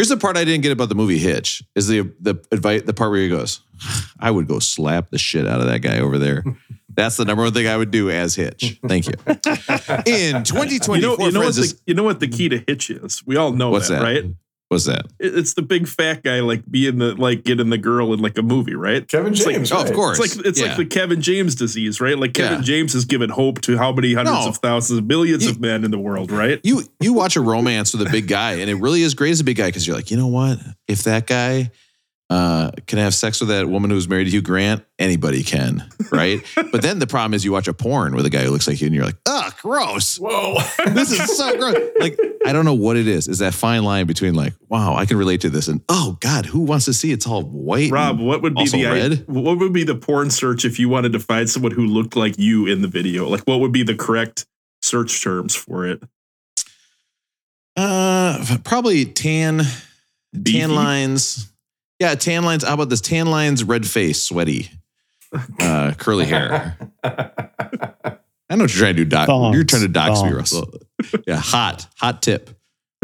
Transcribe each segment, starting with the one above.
Here's the part I didn't get about the movie Hitch is the the advice the part where he goes, I would go slap the shit out of that guy over there. That's the number one thing I would do as Hitch. Thank you. In 2024, You know, you know what the you know what the key to Hitch is. We all know What's that, that? right? What's that? It's the big fat guy like being the like getting the girl in like a movie, right? Kevin It's like- James. Oh, of course. It's like it's Yeah. like the Kevin James disease, right? Like Kevin Yeah. James has given hope to how many hundreds No. of thousands, millions You- of men in the world, right? You you watch a romance with a big guy, and it really is great as a big guy because you're like, you know what? If that guy uh, can I have sex with that woman who's married to Hugh Grant, anybody can, right? but then the problem is you watch a porn with a guy who looks like you, and you're like, ugh, gross. Whoa. This is so gross. Like, I don't know what it is. Is that fine line between like, wow, I can relate to this, and oh God, who wants to see it's all white? Rob, what would be the red? what would be the porn search if you wanted to find someone who looked like you in the video? Like, what would be the correct search terms for it? Uh, probably tan, Beefy? tan lines. Yeah, tan lines. How about this? Tan lines, red face, sweaty, uh, curly hair. I know what you're trying to do, Doc. Thongs. You're trying to dox me, Thongs. Russell. Yeah, hot, hot tip,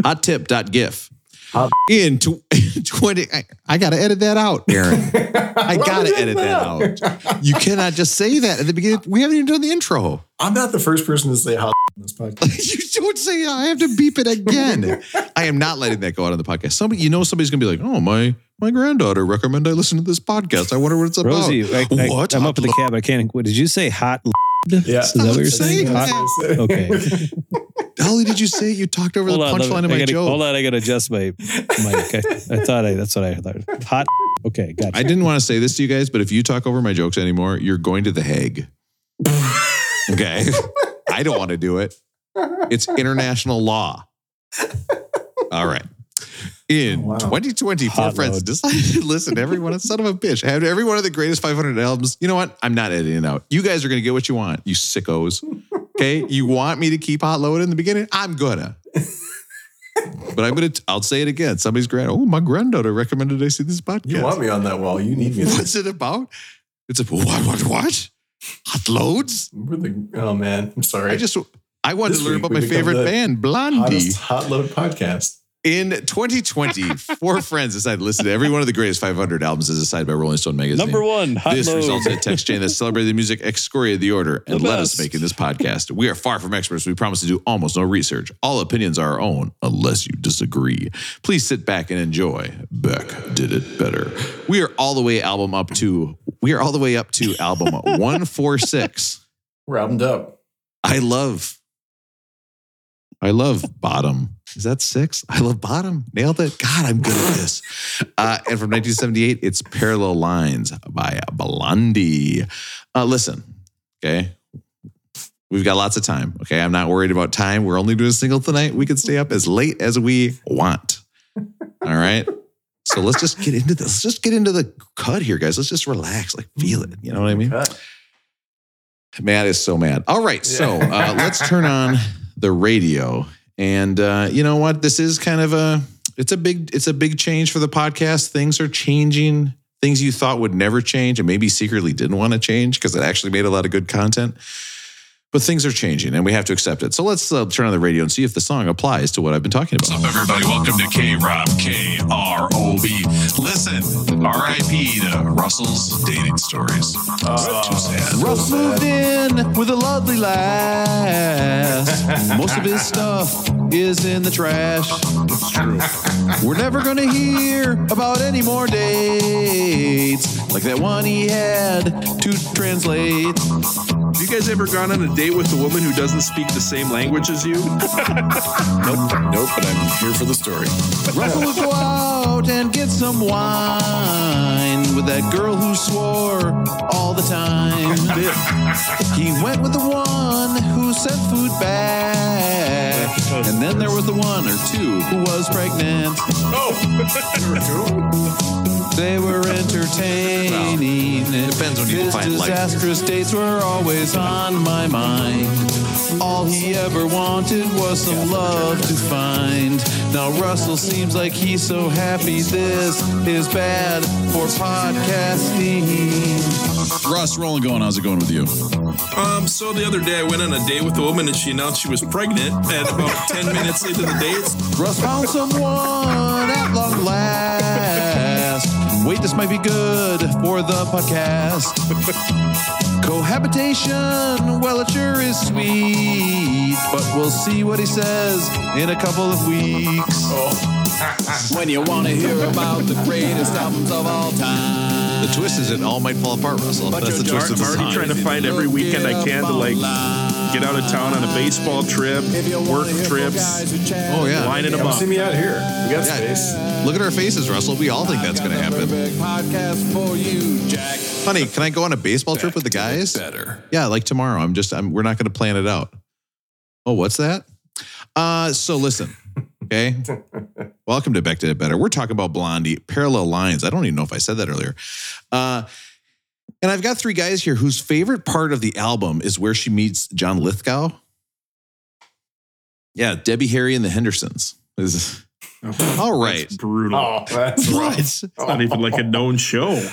hot tip. Dot gif. Hot- In tw- twenty, I, I got to edit that out, Aaron. I gotta edit that out. You cannot just say that at the beginning. We haven't even done the intro. I'm not the first person to say hot in this podcast. you don't say I have to beep it again. I am not letting that go out on the podcast. Somebody, you know, somebody's gonna be like, "Oh, my my granddaughter recommended I listen to this podcast. I wonder what it's about." Rosie, I, I, What? I'm up in the cab. I can't. What did you say? Hot. Yeah. Is that what you're saying? That's Hot- what Hot- Okay. Dolly, did you say you talked over Hold the on, punchline of my gotta, joke? Hold on, I gotta adjust my mic. I, I thought I. That's what I thought. Hot. Okay, gotcha. I didn't want to say this to you guys, but if you talk over my jokes anymore, you're going to the Hague. Okay, I don't want to do it. It's international law. All right. In oh, Wow. 2024, Hot friends, load. decided to listen to every one of son of a bitch. I have every one of the greatest 500 albums. You know what? I'm not editing it out. You guys are going to get what you want, you sickos. Okay. You want me to keep hot load in the beginning? I'm gonna. But I'm gonna. I'll say it again. Somebody's grand. Oh, my granddaughter recommended I see this podcast. You want me on that wall. You need me. What's it about? It's a what? What? What? Hot loads? The, oh, man. I'm sorry. I just I wanted This to learn about my favorite band, Blondie. Hot load podcast. In 2020, four friends decided to listen to every one of the greatest 500 albums as decided by Rolling Stone magazine. Number one. Hot this load. resulted in a text chain that celebrated the music excoriated the order and The led us best. making this podcast. We are far from experts. We promise to do almost no research. All opinions are our own, unless you disagree. Please sit back and enjoy. Beck did it better. We are all the way album up to. We are all the way up to album 146. We're albumed up. I love. I love bottom. Is that six? I love bottom. Nailed it. God, I'm good at this. Uh, and from 1978, it's Parallel Lines by Blondie. Uh, listen, okay. We've got lots of time. Okay. I'm not worried about time. We're only doing a single tonight. We can stay up as late as we want. All right. So let's just get into this. Let's just get into the cut here, guys. Let's just relax, like feel it. You know what I mean? Cut. Matt is so mad. All right, so uh, let's turn on the radio, and uh, you know what? This is kind of a it's a big it's a big change for the podcast. Things are changing. Things you thought would never change, and maybe secretly didn't want to change because it actually made a lot of good content. But things are changing, and we have to accept it. So let's uh, turn on the radio and see if the song applies to what I've been talking about. What's up, everybody? Welcome to K Rob, K R O B. Listen, R.I.P. to Russell's dating stories. Too sad. Russ moved in with a lovely lass. Most of his stuff is in the trash. It's true. We're never gonna hear about any more dates like that one he had to translate. Have you guys ever gone on a date with a woman who doesn't speak the same language as you? Nope, nope, but I'm here for the story. Russell would go out and get some wine with that girl who swore all the time. He went with the one who sent food back. And then there was the one or two who was pregnant. Oh! they were entertaining. Well, depends when you His define life. disastrous dates were always on my mind. All he ever wanted was some love to find. Now Russell seems like he's so happy. This is bad for podcasting. Russ, rolling going. How's it going with you? Um, so the other day I went on a date with a woman and she announced she was pregnant. And about 10 minutes into the date. Russ found someone at long last. Wait, this might be good for the podcast. Cohabitation, well, it sure is sweet, but we'll see what he says in a couple of weeks. Oh. When you want to hear about the greatest albums of all time. The twist is it all might fall apart, Russell. But That's the you're twist of I'm already song. trying to find every weekend I can to like get out of town on a baseball trip, work trips, Oh yeah. lining them Come up. see me out here. We got Yeah. space. Look at our faces, Russell. We all think that's going to happen. Podcast for you, Jack. Honey, can I go on a baseball trip with the guys? Better. Yeah, like tomorrow. I'm just I'm we're not going to plan it out. Oh, what's that? Uh so listen. Okay. Welcome to Back to It Better. We're talking about Blondie, Parallel Lines. I don't even know if I said that earlier. Uh and I've got three guys here whose favorite part of the album is where she meets John Lithgow. Yeah, Debbie Harry and the Hendersons. Is all right. That's brutal. Oh, that's What? It's not even like a known show.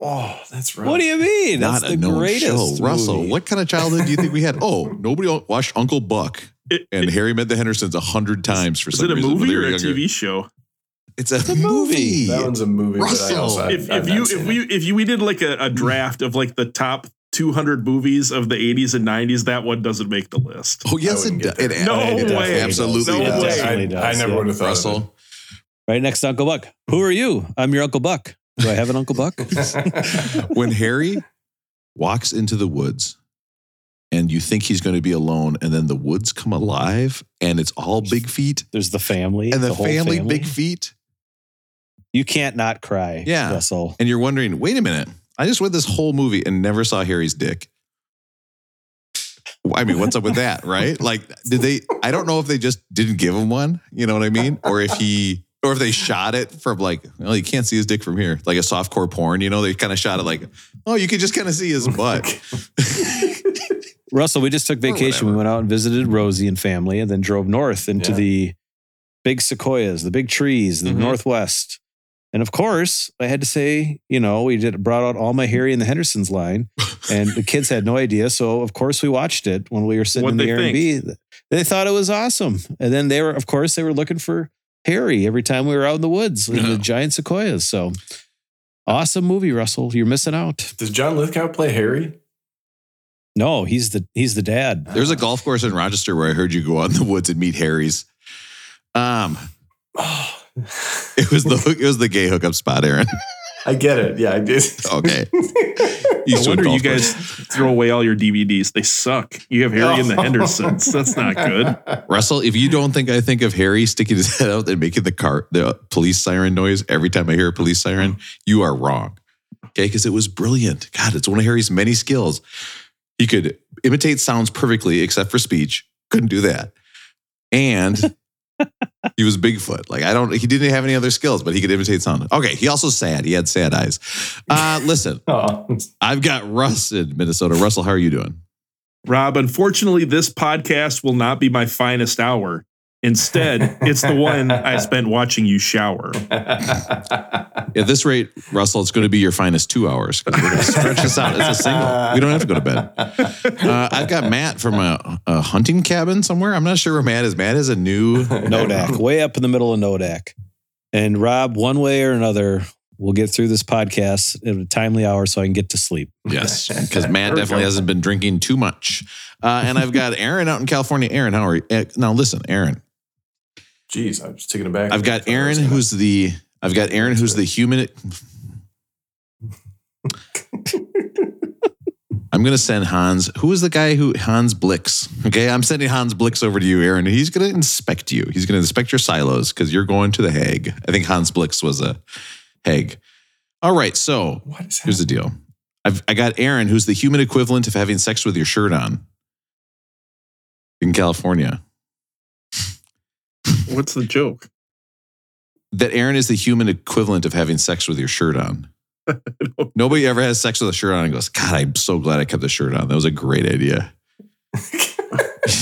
Oh, that's right. What do you mean? That's Not the a known greatest. show. Russell, what kind of childhood do you think we had? Oh, nobody watched Uncle Buck It- and it- Harry met the Hendersons a hundred times for is some Is it a reason movie or a younger. TV show? It's a, a movie. movie. That one's a movie. But I Russell. also, I've, If, if you not seen if it. we if you we did like a, a draft of like the top 200 movies of the 80s and 90s, that one doesn't make the list. Oh yes, it, wouldn't it, get it, No it way. absolutely No does. way. Definitely I, I never yeah. would have thought Russell, Right next to Uncle Buck. Who are you? I'm your Uncle Buck. Do I have an Uncle Buck? when Harry walks into the woods and you think he's going to be alone, and then the woods come alive and it's all big feet There's the family. and the, whole family, big feet, You can't not cry. Yeah. Russell. and you're wondering, wait a minute, I just went this whole movie and never saw Harry's dick. I mean, what's up with that, right? Like, did they? I don't know if they just didn't give him one. You know what I mean? Or if he, or if they shot it from like, well, you can't see his dick from here, like a softcore porn. You know, they kind of shot it like, oh, you could just kind of see his butt. Russell, we just took vacation. We went out and visited Rosie and family and then drove north into Yeah. the big sequoias, the big trees, the Mhm. northwest. And of course, I had to say, you know, we did brought out all my Harry and the Hendersons line, and the kids had no idea. So of course, we watched it when we were sitting What'd in the Airbnb. They thought it was awesome, and then they were, of course, they were looking for Harry every time we were out in the woods in Yeah. the giant sequoias. So awesome movie, Russell. You're missing out. Does John Lithgow play Harry? No, he's the he's the dad. There's a golf course in Rochester where I heard you go out in the woods and meet Harry's. Um, it was the it was the gay hookup spot, Aaron. I get it. Yeah, I did. Okay, No Eastwood wonder you guys throw away all your DVDs. They suck. You have Harry and the oh. Hendersons. That's not good. Russell, if you don't think I think of Harry sticking his head out and making the car the police siren noise every time I hear a police siren, you are wrong. Okay, because it was brilliant. God, it's one of Harry's many skills. He could imitate sounds perfectly, except for speech. Couldn't do that. And he was Bigfoot. Like I don't. He didn't have any other skills, but he could imitate sound. Okay. He also sad. He had sad eyes. Uh, listen, Oh, I've got Russ in Minnesota. Russell, how are you doing? Rob, unfortunately, this podcast will not be my finest hour. Instead, it's the one I spent watching you shower. At this rate, Russell, it's going to be your finest two hours because we're going to stretch this out. It's a single. We don't have to go to bed. Uh, I've got Matt from a, a hunting cabin somewhere. I'm not sure where Matt is. Matt is a new. Nodak, way up in the middle of Nodak. And Rob, one way or another, we'll get through this podcast at a timely hour so I can get to sleep. Yes, because Matt definitely hasn't been drinking too much. Uh, and I've got Aaron out in California. Aaron, how are you? Eh, Now, listen, Aaron. Jeez, I'm just taking it back. I've got Aaron, who's the. I've got Aaron, who's the human. I'm going to send Hans. Who is the guy who Hans Blix? Okay, I'm sending Hans Blix over to you, Aaron. He's going to inspect you. He's going to inspect your silos because you're going to the Hague. I think Hans Blix was a Hague. All right, so What is here's the deal. I've I got Aaron, who's the human equivalent of having sex with your shirt on in California. What's the joke? That Aaron is the human equivalent of having sex with your shirt on. Nobody ever has sex with a shirt on and goes, God, I'm so glad I kept the shirt on. That was a great idea.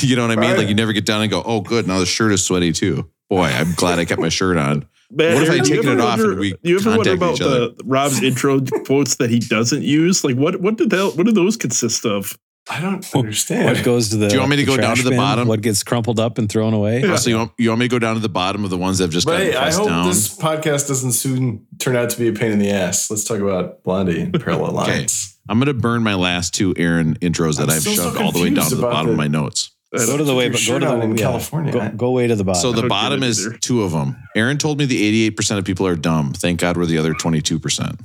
you know what I mean? Right. Like you never get down and go, oh, good. Now the shirt is sweaty too. Boy, I'm glad I kept my shirt on. Man, What if I taken it off and we you ever wonder about each other? the Rob's intro quotes that he doesn't use? Like what what did that what do those consist of? I don't understand. What goes to the? Do you want me to go down trash to the bin? bottom? What gets crumpled up and thrown away? Oh, so you want, you want me to go down to the bottom of the ones that have just but gotten hey, I pressed hope down? this podcast doesn't soon turn out to be a pain in the ass. Let's talk about Blondie and Parallel Okay. Lines. I'm going to burn my last two Aaron intros that I'm I've still so shoved all the way down to the about bottom of my notes. Go to the way, but go to the on in yeah, California. Go, go way to the bottom. So the bottom is either. two of them. Aaron told me the 88% of people are dumb. Thank God we're the other 22%.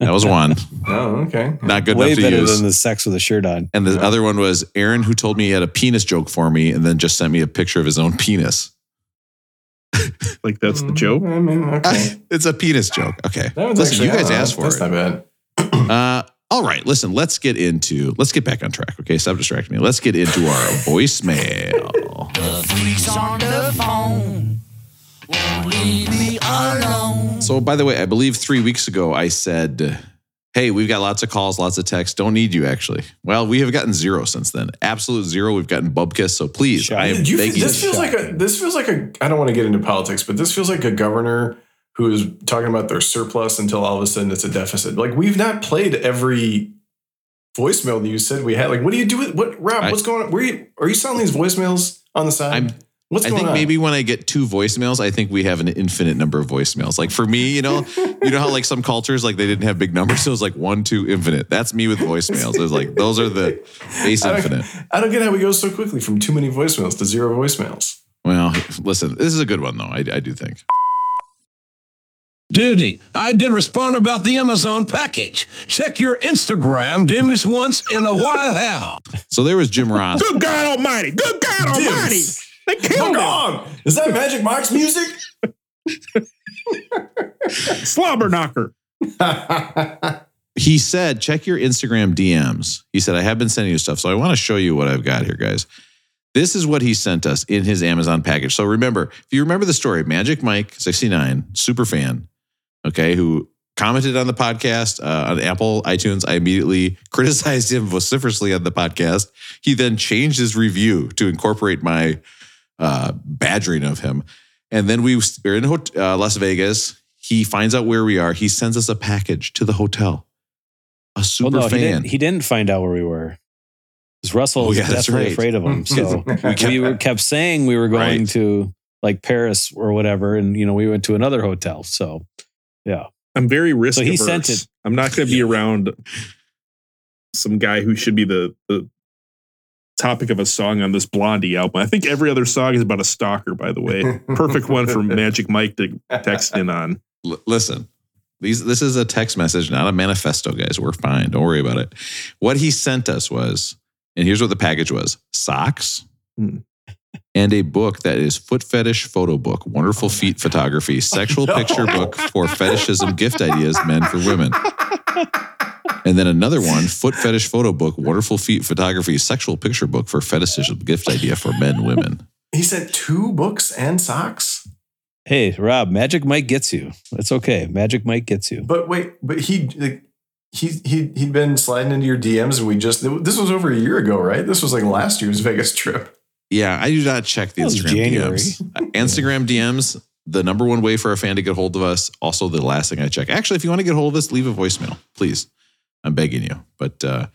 That was one. Oh, okay. Not good way enough to better use. than the sex with a shirt on. and the other one was Aaron who told me he had a penis joke for me and then just sent me a picture of his own penis. Like that's the joke. I mean, okay. it's a penis joke. Okay. That one's Listen, actually- you guys I don't know. asked for That's it. not bad. Uh, all right, listen, let's get into, let's get back on track. Okay, stop distracting me. Let's get into our voicemail. Freaks on the phone. So, by the way, I believe three weeks ago I said, Hey, we've got lots of calls, lots of texts. Don't need you, actually. Well, we have gotten zero since then. Absolute zero. We've gotten Bubkiss. So please, I am you, begging this feels like a this feels like a I don't want to get into politics, but this feels like a governor who is talking about their surplus until all of a sudden it's a deficit. Like we've not played every voicemail that you said we had. Like, what do you do with what Rob? I- what's going on? Where are you are you selling these voicemails on the side? I'm- what's I think on? maybe when I get two voicemails, I think we have an infinite number of voicemails. Like for me, you know, you know how like some cultures like they didn't have big numbers, so it was like one, two, infinite. That's me with voicemails. It was like those are the base I infinite. I don't get how we go so quickly from too many voicemails to zero voicemails. Well, listen, this is a good one though. I, I do think. Duty, I didn't respond about the Amazon package. Check your Instagram, dimness once in a while. So there was Jim Ross. Good God Almighty! Good God Almighty! Dudes, They Come killed him. on! Is that Magic Mike's music? Slobber knocker. he said, check your Instagram DMs. He said, I have been sending you stuff. So I want to show you what I've got here, guys. This is what he sent us in his Amazon package. So remember, if you remember the story, Magic Mike 69, super fan, okay, who commented on the podcast uh, on Apple iTunes. I immediately criticized him vociferously on the podcast. He then changed his review to incorporate my uh, badgering of him. And then we are in uh, Las Vegas. He finds out where we are. He sends us a package to the hotel. A Well, super no, he fan. didn't, he didn't find out where we were. Because Russell Oh, was yeah, that's definitely right. afraid of him. So we were kept saying we were going Right. to like Paris or whatever, and you know we went to another hotel. So yeah, I'm very risk So he averse. sent it. I'm not going to be around some guy who should be the, the topic of a song on this Blondie album. I think every other song is about a stalker, by the way. Perfect one for Magic Mike to text in on. L- listen, these this is a text message, not a manifesto, guys. We're fine. Don't worry about it. What he sent us was, and here's what the package was: socks. Hmm. And a book that is foot fetish photo book, wonderful oh feet photography, sexual picture book for fetishism gift ideas, men for women. And then another one, foot fetish photo book, wonderful feet photography, sexual picture book for fetishism gift idea for men, women. He said two books and socks. hey Rob, Magic Mike gets you. It's okay. Magic Mike gets you. But wait, but he like, he he he'd been sliding into your DMs, and we just this was over a year ago, right? This was like last year's Vegas trip. Yeah, I do not check the Instagram January. DMs. Uh, Instagram DMs, the number one way for a fan to get hold of us. Also, the last thing I check. Actually, if you want to get hold of us, leave a voicemail, please. I'm begging you. But uh,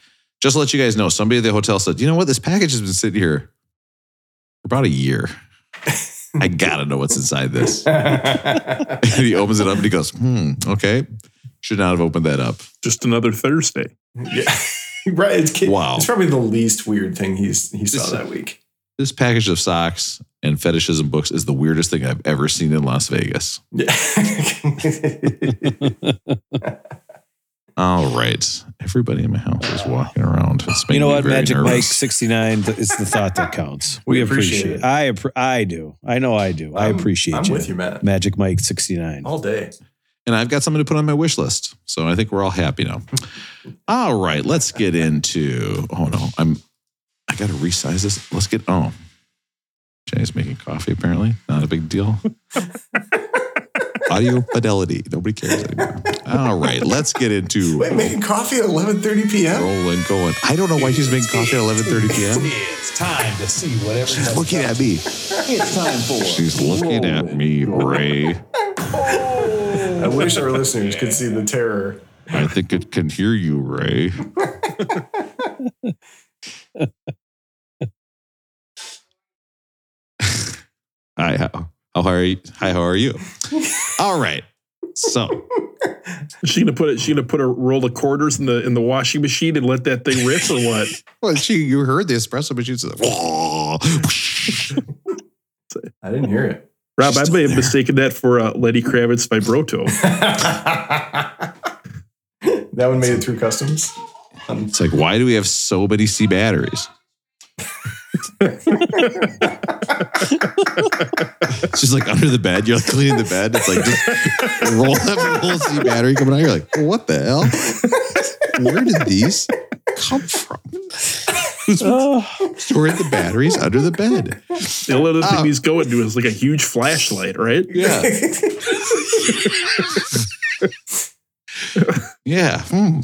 just to let you guys know, somebody at the hotel said, you know what? This package has been sitting here for about a year. I gotta know what's inside this. and he opens it up and he goes, hmm, okay. Should not have opened that up. Just another Thursday. yeah, right. It's, Wow. It's probably the least weird thing he's he saw This- that week. This package of socks and fetishism books is the weirdest thing I've ever seen in Las Vegas. Yeah. All right. Everybody in my house is walking around. It's You know what? Magic nervous. Mike 69 is the thought that counts. We We, appreciate appreciate, it. it. I appre- I do. I know I do. I I'm- appreciate I'm you. with you, Matt. Magic Mike 69. All day. And I've got something to put on my wish list. So I think we're all happy now. All right. Let's get into. Oh, no. I'm. I got to resize this. Let's get. Oh. Jay's making coffee, apparently. Not a big deal. Audio fidelity. Nobody cares anymore. All right. Let's get into Wait, making coffee at 11:30 p.m. rolling, going. I don't know why she's making coffee at 11.30 p.m. It's time to see whatever. She's looking at me. It's time for. She's looking at me, Ray. I wish our listeners could see the terror. I think it can hear you, Ray. Hi, how, how are you? Hi, how are you? All right. So Is she gonna put it? She gonna put a roll of quarters in the in the washing machine and let that thing rip or what? well, she you heard the espresso machine says, I didn't hear it. Rob, I may have there. mistaken that for uh, Lenny Kravitz vibrato. that one made it through customs. It's like, why do we have so many C batteries? it's just like under the bed. You're like cleaning the bed. It's like just roll that whole C battery coming out. You're like, well, what the hell? Where did these come from? Who's storing the batteries under the bed? The only other thing Oh. he's going to is like a huge flashlight, right? Yeah. Yeah. Hmm.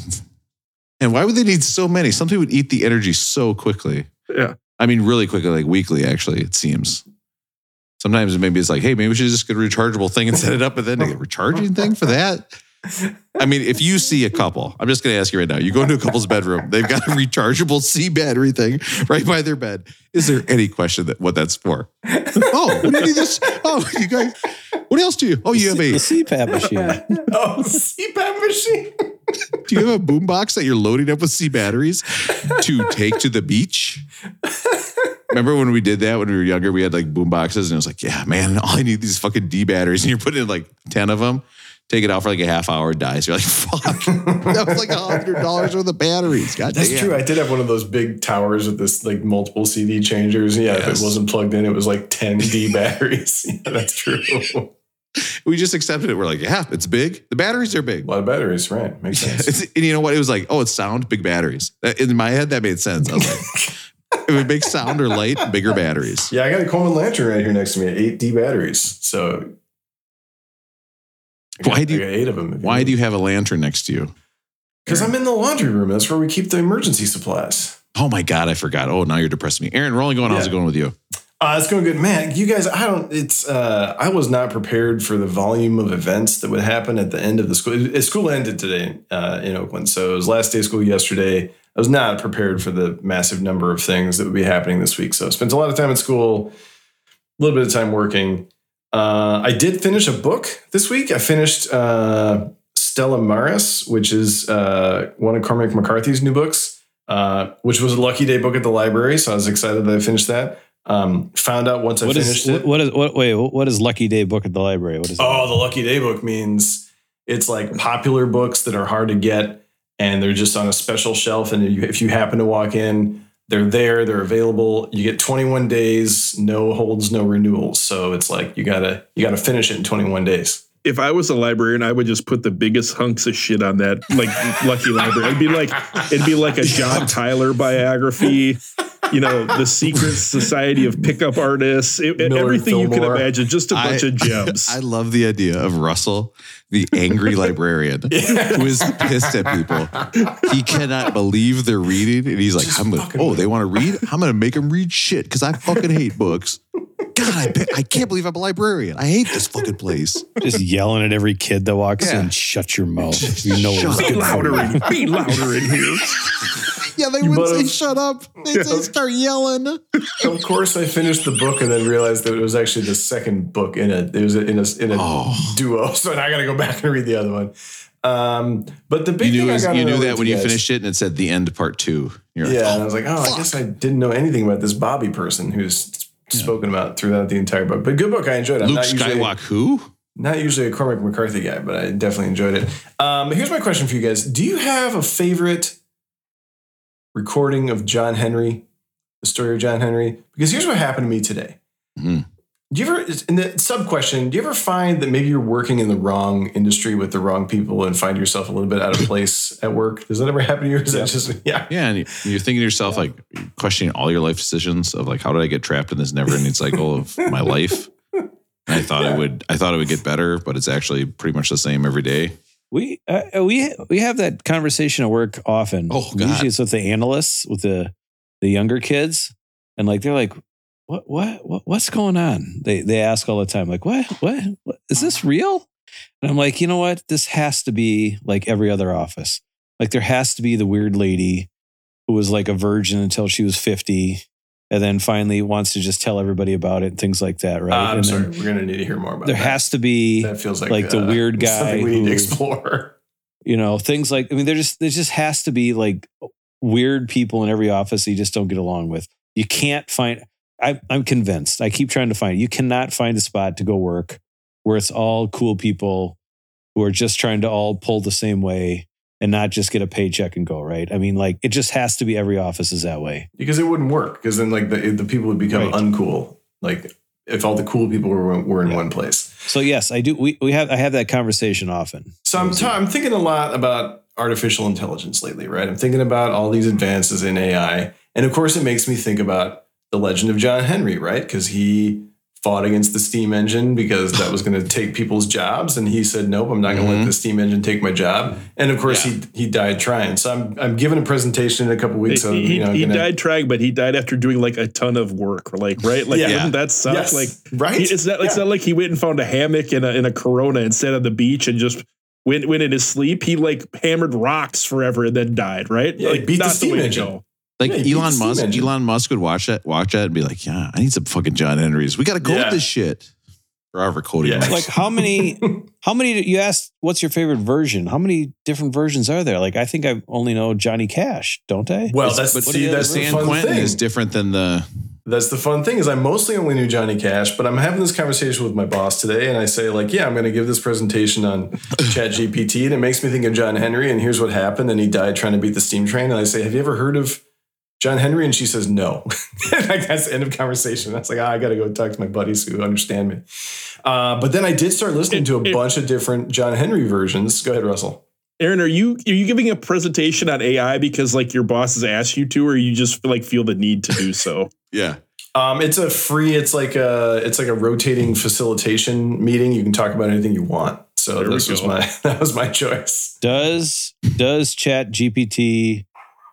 And why would they need so many? Something would eat the energy so quickly. Yeah. I mean, really quickly, like weekly, actually, it seems. Sometimes maybe it's like, hey, maybe we should just get a rechargeable thing and set it up but then a recharging thing for that. I mean, if you see a couple, I'm just going to ask you right now. You go into a couple's bedroom, they've got a rechargeable C battery thing right by their bed. Is there any question that what that's for? Oh, what do you need this? Oh, you guys, what else do you? Oh, you have the a CPAP machine. oh, CPAP machine. do you have a boombox that you're loading up with C batteries to take to the beach? Remember when we did that when we were younger? We had like boom boxes, and it was like, yeah, man, all I need these fucking D batteries, and you're putting in like ten of them. Take it out for like a half hour, it dies. You're like, fuck, that was like a hundred dollars worth of batteries. God That's damn. true. I did have one of those big towers with this like multiple CD changers. Yeah, if it wasn't plugged in, it was like 10 D batteries. Yeah, that's true. We just accepted it. We're like, yeah, it's big. The batteries are big. A lot of batteries, right? Makes sense. And you know what? It was like, oh, it's sound, big batteries. Uh, in my head, that made sense. I was like, it makes sound or light, bigger batteries. Yeah, I got a Coleman lantern right here next to me, eight D batteries. So got, Why do you- eight of them? Why do you have a lantern next to you? Because I'm in the laundry room. That's where we keep the emergency supplies. Oh my God, I forgot. Oh, now you're depressing me. Aaron, we're only going. How's it going with you? Uh, it's going good, man. You guys, I don't. It's. Uh, I was not prepared for the volume of events that would happen at the end of the school. uh, School ended today uh, in Oakland, so it was last day of school yesterday. I was not prepared for the massive number of things that would be happening this week. So I spent a lot of time at school, a little bit of time working. Uh, I did finish a book this week. I finished uh, Stella Maris, which is uh, one of Cormac McCarthy's new books, uh, which was a lucky day book at the library. So I was excited that I finished that. Um, found out once I What finished is it. what is what? Wait, what is Lucky Day book at the library? What is? Oh, the lucky day book means it's like popular books that are hard to get and they're just on a special shelf. And if you, happen to walk in, they're there, they're available. You get 21 days, no holds, no renewals. So it's like you gotta you gotta finish it in 21 days. If I was a librarian, I would just put the biggest hunks of shit on that, like Lucky Library. It'd be like it'd be like a John Tyler biography. You know, the Secret Society of Pickup Artists. It- Millard everything you can imagine. Just a bunch I- of gems. I love the idea of Russell, the angry librarian who is pissed at people. He cannot believe they're reading, and he's like, Just "I'm gonna, oh, with they want to read? I'm gonna make them read shit because I fucking hate books. God, I, bet- I can't believe I'm a librarian. I hate this fucking place. Just yelling at every kid that walks Yeah. in. Shut your mouth. You know Shut be louder you." in, be louder in here. Yeah, they You wouldn't say mould've- shut up. They'd say start yelling. of course, I finished the book and then realized that it was actually the second book in it. It was in a in a Oh. duo. So now I got to go back and read the other one. Um, but the big You thing knew, I you knew that with when you guys- finished it, and it said the end part two. You're like, Yeah, and I oh, was like, oh, I guess I didn't know anything about this Bobby person who's spoken about throughout the entire book. But good book, I enjoyed. it. I'm Luke not usually, Skywalker, who? not usually a Cormac McCarthy guy, but I definitely enjoyed it. Um, here's my question for you guys: Do you have a favorite recording of John Henry, the story of John Henry? Because here's what happened to me today. Mhm. Do you ever, in the sub question, do you ever find that maybe you're working in the wrong industry with the wrong people and find yourself a little bit out of place at work? Does that ever happen to you? Or is that just, yeah. Yeah, and you- you're thinking to yourself, like, questioning all your life decisions of like, how did I get trapped in this never-ending cycle of my life? And I thought Yeah. it would, I thought it would get better, but it's actually pretty much the same every day. We uh, we we have that conversation at work often. Oh, God. Usually it's with the analysts, with the the younger kids, and like they're like, "What what what what's going on?" They they ask all the time, like, "What what, what is this real?" And I'm like, you know what? This has to be like every other office. Like there has to be the weird lady who was like a virgin until she was 50 and then finally wants to just tell everybody about it and things like that, right? Uh, I'm And sorry. then We're gonna need to hear more about it. There that. has to be, that feels like like the uh, weird guy we need to who- explore. you know, things like I mean, there just there just has to be like weird people in every office that you just don't get along with. You can't find. I, I'm convinced. I keep trying to find. You cannot find a spot to go work where it's all cool people who are just trying to all pull the same way and not just get a paycheck and go right. I mean, like it just has to be every office is that way. because it wouldn't work. Because then, like the the people would become Right. uncool. Like if all the cool people were were in Yeah. one place. So yes, I do. We we have I have that conversation often. So I'm, ta- I'm thinking a lot about artificial intelligence lately, right? I'm thinking about all these advances in AI. And of course, it makes me think about the legend of John Henry, right? Because he fought against the steam engine because that was going to take people's jobs. And he said, nope, I'm not going to Mhm. let the steam engine take my job. And of course, he, he died trying. So I'm, I'm giving a presentation in a couple weeks. So, he, you know, he gonna- died trying, but he died after doing like a ton of work. Like right, like Yeah. wouldn't that suck? Yes, Like right? he- it's not. It's Yeah. not like he went and found a hammock in a in a Corona and sat on the beach and just went went in his sleep. He like hammered rocks forever and then died. Right? Yeah, like beat the steam way to engine. Go. Like Yeah, he beat the Elon Musk, engine. Elon Musk would watch that, watch that, and be like, "Yeah, I need some fucking John Henrys. We got to code Yeah. this shit." Forever coding. Yeah. this. Like how many? How many? You asked, what's your favorite version? How many different versions are there? Like I think I only know Johnny Cash, don't I? well, It's- that's, but see, the that's the San fun Quentin thing. is different than the. That's the fun thing is I mostly only knew Johnny Cash, but I'm having this conversation with my boss today, and I say like, yeah, I'm going to give this presentation on Chat GPT, and it makes me think of John Henry, and here's what happened, and he died trying to beat the steam train, and I say, have you ever heard of John Henry? And she says no. like that's the end of conversation. That's like, ah, I got to go talk to my buddies who understand me. Uh, but then I did start listening to a It- it- bunch of different John Henry versions. Go ahead, Russell. Aaron, are you are you giving a presentation on AI because like your boss has asked you to, or you just like feel the need to do so? Yeah. Um, it's a free. It's like a. It's like a rotating facilitation meeting. You can talk about anything you want. So There this was my that was my choice. Does does Chat GPT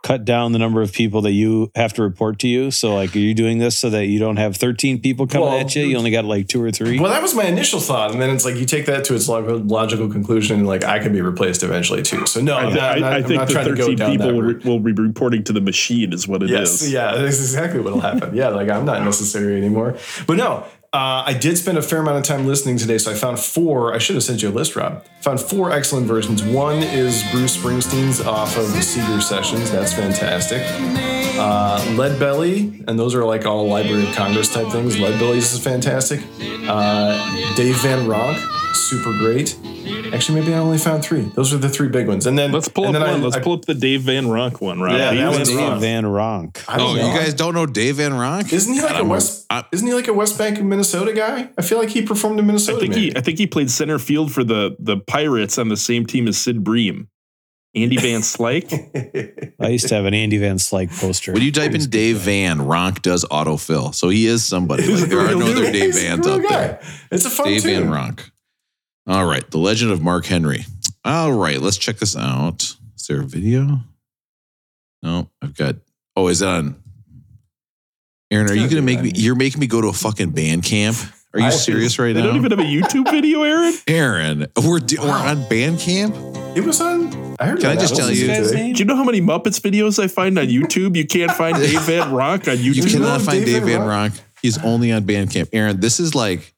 cut down the number of people that you have to report to you? So like, are you doing this so that you don't have 13 people coming Well, at you? You only got like two or three. Well, that was my initial thought, and then it's like you take that to its log- logical conclusion, and like I could be replaced eventually too. So no, I, I'm not, I'm I- I I'm think not the trying to go 13 down people that will, route. will be reporting to the machine, is what it is. Yes, yeah, that's exactly what'll happen. yeah, like I'm not necessary anymore. But no, uh, I did spend a fair amount of time listening today, so I found four. I should have sent you a list, Rob. Found four excellent versions. One is Bruce Springsteen's off of the Seeger sessions. That's fantastic. Uh, Lead Belly, and those are like all Library of Congress type things. Lead Belly's is fantastic. Uh, Dave Van Ronk, super great. Actually, maybe I only found three. Those are the three big ones. And then Let's pull and up then one. I- Let's I- pull up the Dave Van Ronk one, right? Yeah, that was- one's Dave wrong. Van Ronk. Oh, know. you guys don't know Dave Van Ronk? Isn't he like God, a I'm West? I- isn't he like a West Bank of Minnesota guy? I feel like he performed in Minnesota. I Minnesota. think maybe. he I think he played center field for the the Pirates on the same team as Sid Bream. Andy Van Slyke. I used to have an Andy Van Slyke poster. When you type in Dave Van, Ronk does autofill. So he is somebody. Like, there are no other. Dave He's a Vans out guy. there. It's a fun Dave Van. Ronk. All right. The Legend of Mark Henry. All right. Let's check this out. Is there a video? No, I've got. Oh, is it on? Aaron, are you going to make me? You're making me go to a fucking band camp? Are you I- serious right They now? don't even have a YouTube video, Aaron. Aaron, we're, d- we're on Bandcamp? It was on. I heard. Can I just tell you- This guy's today. name? Do you know how many Muppets videos I find on YouTube? You can't find Dave Van Ronk on You YouTube. know cannot find Dave Van Rock? Ronk. He's only on Bandcamp. Aaron, this is like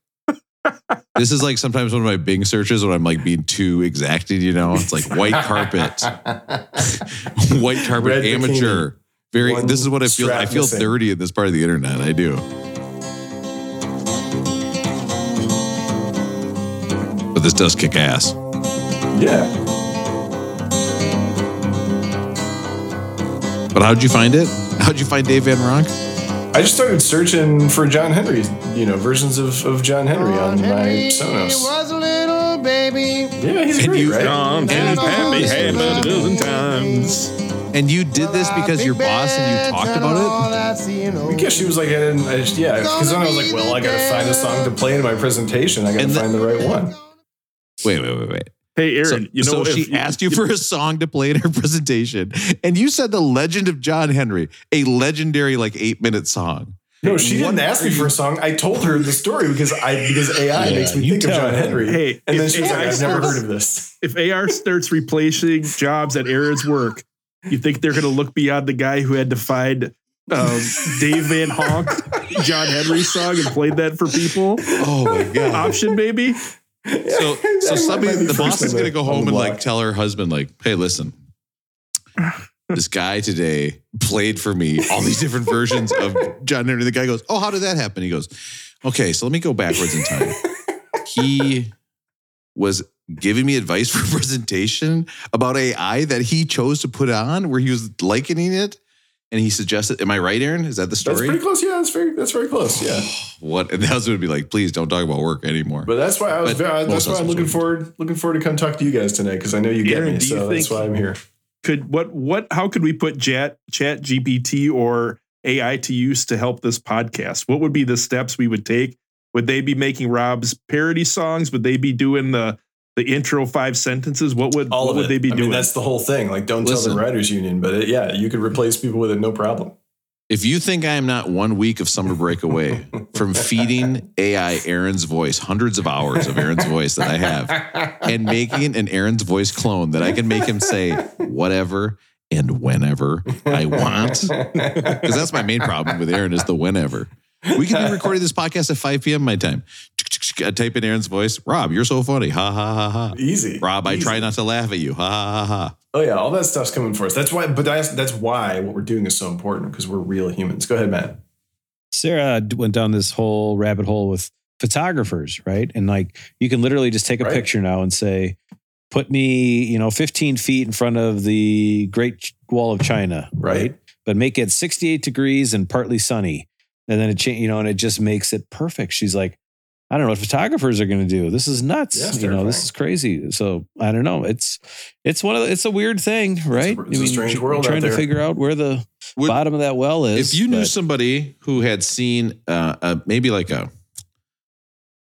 this is like sometimes one of my Bing searches when I'm like being too exacted, you know. It's like white carpet, white carpet, Red amateur. Very One this is what I feel. I feel missing. dirty in this part of the internet. I do. But this does kick ass. yeah. But how'd you find it? How'd you find Dave Van Ronk? I just started searching for John Henry, you know, versions of, of John Henry on my Sonos. was a little baby. Yeah, he's And great, you- right? John Henry's Pappy Hammond a dozen times. And you did this because your boss and you talked about it? Because she was like, I didn't, I just, yeah, because then I was like, well, I got to find a song to play in my presentation. I got to the- find the right one. Wait, wait, wait, wait. Hey, So, you know so if she asked you for a song to play in her presentation, and you said the Legend of John Henry, a legendary like eight minute song. No, she What didn't ask me for a song. I told her the story because I because AI Yeah, makes me think of John her. Henry. Hey, and then if she was like, I've never heard of this. if AR starts replacing jobs at Aaron's work, you think they're going to look beyond the guy who had to find um, Dave Van Honk, John Henry song and played that for people? Oh my god. Option maybe. So so somebody the boss is gonna go home and like tell her husband, like, hey, listen. This guy today played for me all these different versions of John Henry. The guy goes, Oh, how did that happen? He goes, Okay, so let me go backwards in time. He was giving me advice for a presentation about AI that he chose to put on where he was likening it. And he suggested, Am I right, Aaron? Is that the story?" That's pretty close. Yeah, that's very that's very close. Yeah. What? And the husband would be like, Please don't talk about work anymore. But that's why I was very, that's why I'm looking forward looking forward to come talk to you guys tonight because I know you get Aaron, me. So that's why I'm here. Could what what how could we put Chat Chat GPT or AI to use to help this podcast? What would be the steps we would take? Would they be making Rob's parody songs? Would they be doing the the intro five sentences? What would All what of would it. they be I doing? mean, that's the whole thing. Like, don't tell the writers union, but it, yeah, you could replace people with it, no problem. If you think I am not one week of summer break away from feeding AI Aaron's voice, hundreds of hours of Aaron's voice that I have, and making an Aaron's voice clone that I can make him say whatever and whenever I want, because that's my main problem with Aaron is the whenever. We could be recording this podcast at 5 p.m. my time. I type in Aaron's voice. Rob, you're so funny. Ha ha ha ha. Easy. Rob, I try not to laugh at you. Ha ha ha ha. Oh yeah, all that stuff's coming for us. That's why, but that's that's why what we're doing is so important because we're real humans. Go ahead, Matt. Sarah uh, went down this whole rabbit hole with photographers, right? And like you can literally just take a Right. picture now and say, put me, you know, 15 feet in front of the Great Wall of China, right? Right. But make it 68 degrees and partly sunny. And then it change, you know, and it just makes it perfect. She's like, I don't know what photographers are going to do. This is nuts. Yeah, it's you know, this is crazy. So I don't know. It's it's one of the, it's a weird thing, right? it's a strange tr- world out Trying to figure out where the Would- bottom of that well is. if you knew but- somebody who had seen uh, uh maybe like a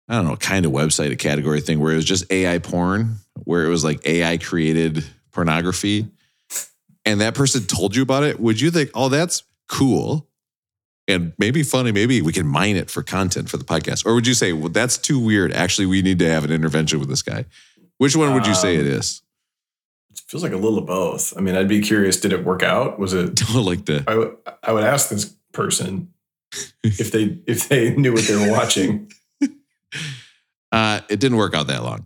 i don't know kind of website a category thing where it was just ai porn where it was like ai created pornography and that person told you about it would you think oh that's cool and maybe funny maybe we can mine it for content for the podcast or would you say well that's too weird actually we need to have an intervention with this guy which one would you say Um, it is It feels like a little of both. I mean, I'd be curious. Did it work out? Was it? like the I would I would ask this person if they if they knew what they were watching. uh it didn't work out that long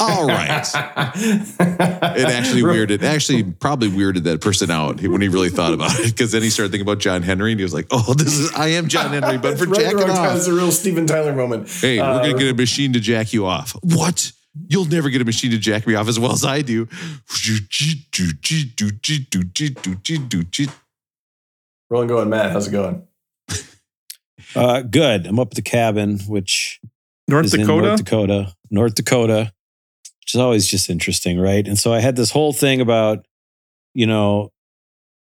All right. it It actually weirded, actually probably weirded that person out when he really thought about it. Because then he started thinking about John Henry and he was like, oh, this is, I am John Henry, but for Right the jacking off. It's a real Steven Tyler moment. Hey, we're Uh, going to get a machine to jack you off. What? You'll never get a machine to jack me off as well as I do. Rolling going, Matt. How's it going? Uh, good. I'm up at the cabin, which North is in Dakota. North Dakota, North Dakota, which is always just interesting, right? And so I had this whole thing about, you know,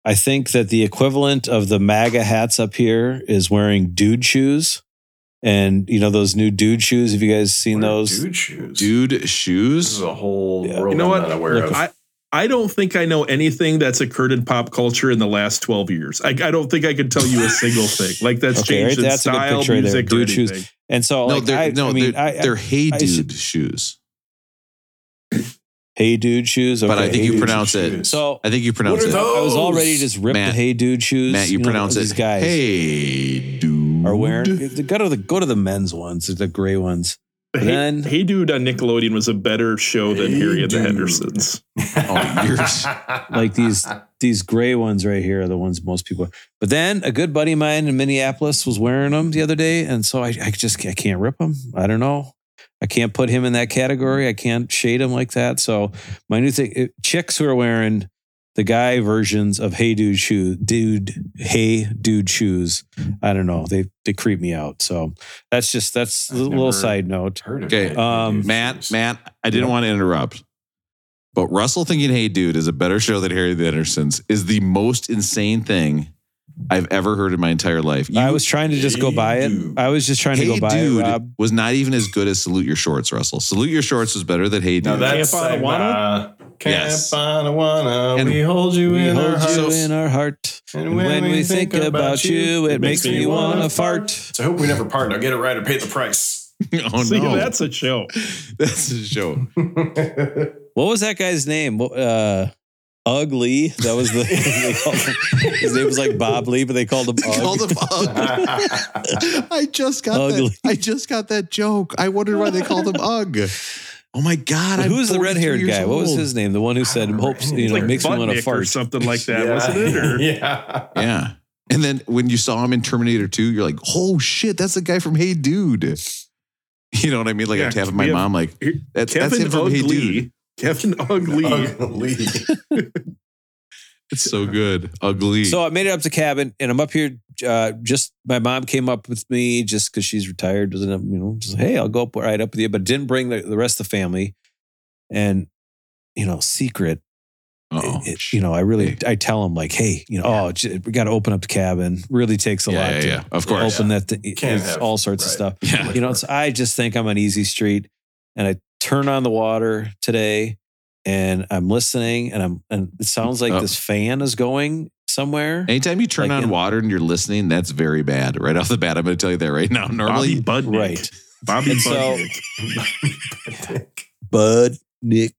I think that the equivalent of the MAGA hats up here is wearing dude shoes. And you know those new dude shoes. Have you guys seen What are those? dude shoes? Dude, this is shoes. a whole Yeah. world You know I'm what? not aware Look, of. I, I don't think I know anything that's occurred in pop culture in the last 12 years. I, I don't think I could tell you a single thing. Like that's Okay, changed right, in that's a good style, picture right there. music, or Dude shoes. And so, No, like, they're, I, no, I mean, they're, I, they're hey dude should- shoes. Hey dude shoes. But I Okay. think you Dude pronounce it- shoes. so. I think you pronounce What are it. I was already just rip Matt- the hey dude shoes. Matt, you, know, pronounce these it. guys Hey, dude. are wearing. Go to the go to the men's ones, the gray ones. Hey, Then- hey Dude on Nickelodeon was a better show than Hey Harry and the Hendersons. Oh, yours. like these these gray ones right here are the ones most people. But then a good buddy of mine in Minneapolis was wearing them the other day, and so I, I just I can't rip them. I don't know. I can't put him in that category. I can't shade him like that. So my new thing, it- chicks who are wearing the guy versions of Hey Dude shoe, dude, Hey Dude shoes. I don't know. They they creep me out. So that's just that's a I've little side note. Okay, it. um, Matt, shoes. Matt, I didn't want to interrupt, but Russell thinking "Hey Dude" is a better show than Harry the Hendersons is the most insane thing I've ever heard in my entire life. You- I was trying to just go buy it. Dude. I was just trying to go buy Dude it, Rob. was not even as good as Salute Your Shorts, Russell. Salute Your Shorts was better than Hey Dude. Now that's Camp Anawanna? Uh, Camp Yes. Anawanna, And we hold you We in our hold you in our heart. And when, we think, about you, it makes me want to fart. So I hope we never part. Now get it right or pay the price. oh See, no, that's a show. that's a show. What was that guy's name? What, uh, Ugly. That was the him, his name was like Bob Lee, but they called him They called Ugg. him Ugg. I just got Ugly. that. I just got that joke. I wondered why they called him Ugg. Oh my god! I'm Who was the red haired years guy? What was his name? The one who said remember hopes you know like makes me want to Budnick or fart. something like that, Yeah. wasn't it? Or yeah. Yeah. And then when you saw him in Terminator 2, you're like, oh shit, that's the guy from Hey Dude. You know what I mean? Like Yeah, I'm tapping my have- mom, like, Here- that's, that's him from Hey Dude. Ugly. Kevin Ugly. Ugly. It's so good. Ugly. So I made it up to cabin, and I'm up here. Uh, just my mom came up with me just because she's retired. Doesn't have, you know? Just hey, I'll go up right up with you, but didn't bring the, the rest of the family. And you know, secret. Uh-oh. it- it- you know, I really Hey. I tell them like, hey, you know, oh, j- we got to open up the cabin. Really takes a yeah, lot yeah, to yeah. Of course. open that. Th- it's have- all sorts of stuff. Yeah. You know, it's, I just think I'm on easy street, and I turn on the water today, and I'm listening, and I'm and it sounds like Oh. this fan is going somewhere. Anytime you turn Like on in- water and you're listening, that's very bad. Right off the bat, I'm going to tell you that right now. Bobby Normally, Budnick. Right. Bobby And so- Budnick. Bud Nick.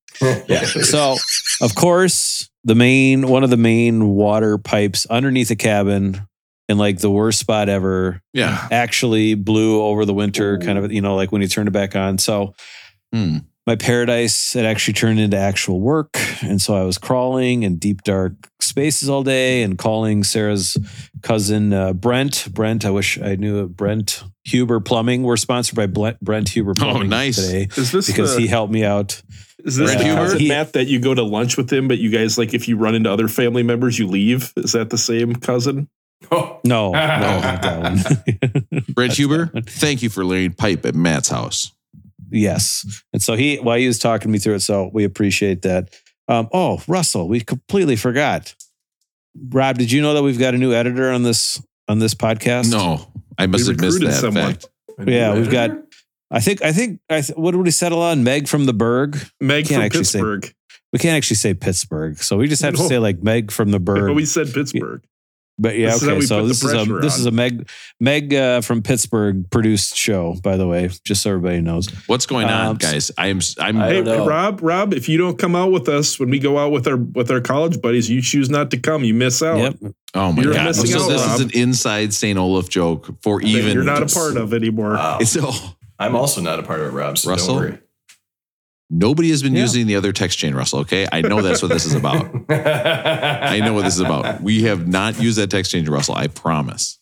Yeah. So, of course, the main one of the main water pipes underneath the cabin in like the worst spot ever yeah. actually blew over the winter, kind of, you know, like when you turned it back on. So, Hmm. my paradise had actually turned into actual work. And so I was crawling in deep, dark spaces all day and calling Sarah's cousin, uh, Brent. Brent, I wish I knew it. Brent Huber Plumbing. We're sponsored by Brent, Brent Huber Plumbing Oh, nice. today Is this because the, he helped me out. is this Brent the Huber? cousin, He- Matt that you go to lunch with him, but you guys like if you run into other family members, you leave? Is that the same cousin? Oh, No, no, not that one. Brent Huber, thank you for laying pipe at Matt's house. Yes. And so he, while he was talking me through it, so we appreciate that. Um, oh, Russell, we completely forgot. Rob, did you know that we've got a new editor on this on this podcast? No, I must We have missed that someone. fact. Yeah, we've got. I think. I think. I th- what did we settle on? Meg from the Berg. Meg Can't from actually say- Pittsburgh. We can't actually say Pittsburgh, so we just have to say like Meg from the Berg. But we said Pittsburgh. But yeah, This okay. So this is a pressure this on. is a Meg Meg uh, from Pittsburgh produced show, by the way, just so everybody knows. What's going on, Um, guys? I am. I'm. I Hey, don't. Rob, Rob, if you don't come out with us when we go out with our with our college buddies, you choose not to come. You miss out. Yep. oh my You're god! missing So out, this is an inside St. Olaf joke for even. you're not a part of anymore. Wow. It's oh, I'm also not a part of it, Rob. So Russell? don't worry. Nobody has been Yeah. using the other text chain, Russell. Okay, I know that's what this is about. I know what this is about. We have not used that text chain, Russell. I promise.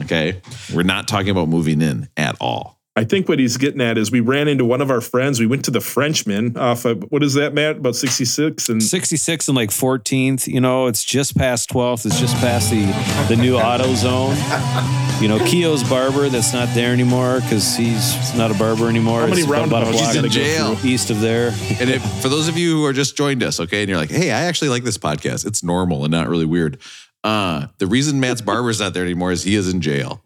Okay. We're not talking about moving in at all. I think what he's getting at is we ran into one of our friends. We went to the Frenchman off of what is that, Matt? About 66 and 66 and like 14th, you know, it's just past 12th. It's just past the the new AutoZone. You know, Keo's barber that's not there anymore because he's not a barber anymore. How many It's about a roundabouts block He's in jail. east of there. And if, for those of you who are just joined us, okay, and you're like, hey, I actually like this podcast. It's normal and not really weird. Uh, the reason Matt's barber's not there anymore is he is in jail.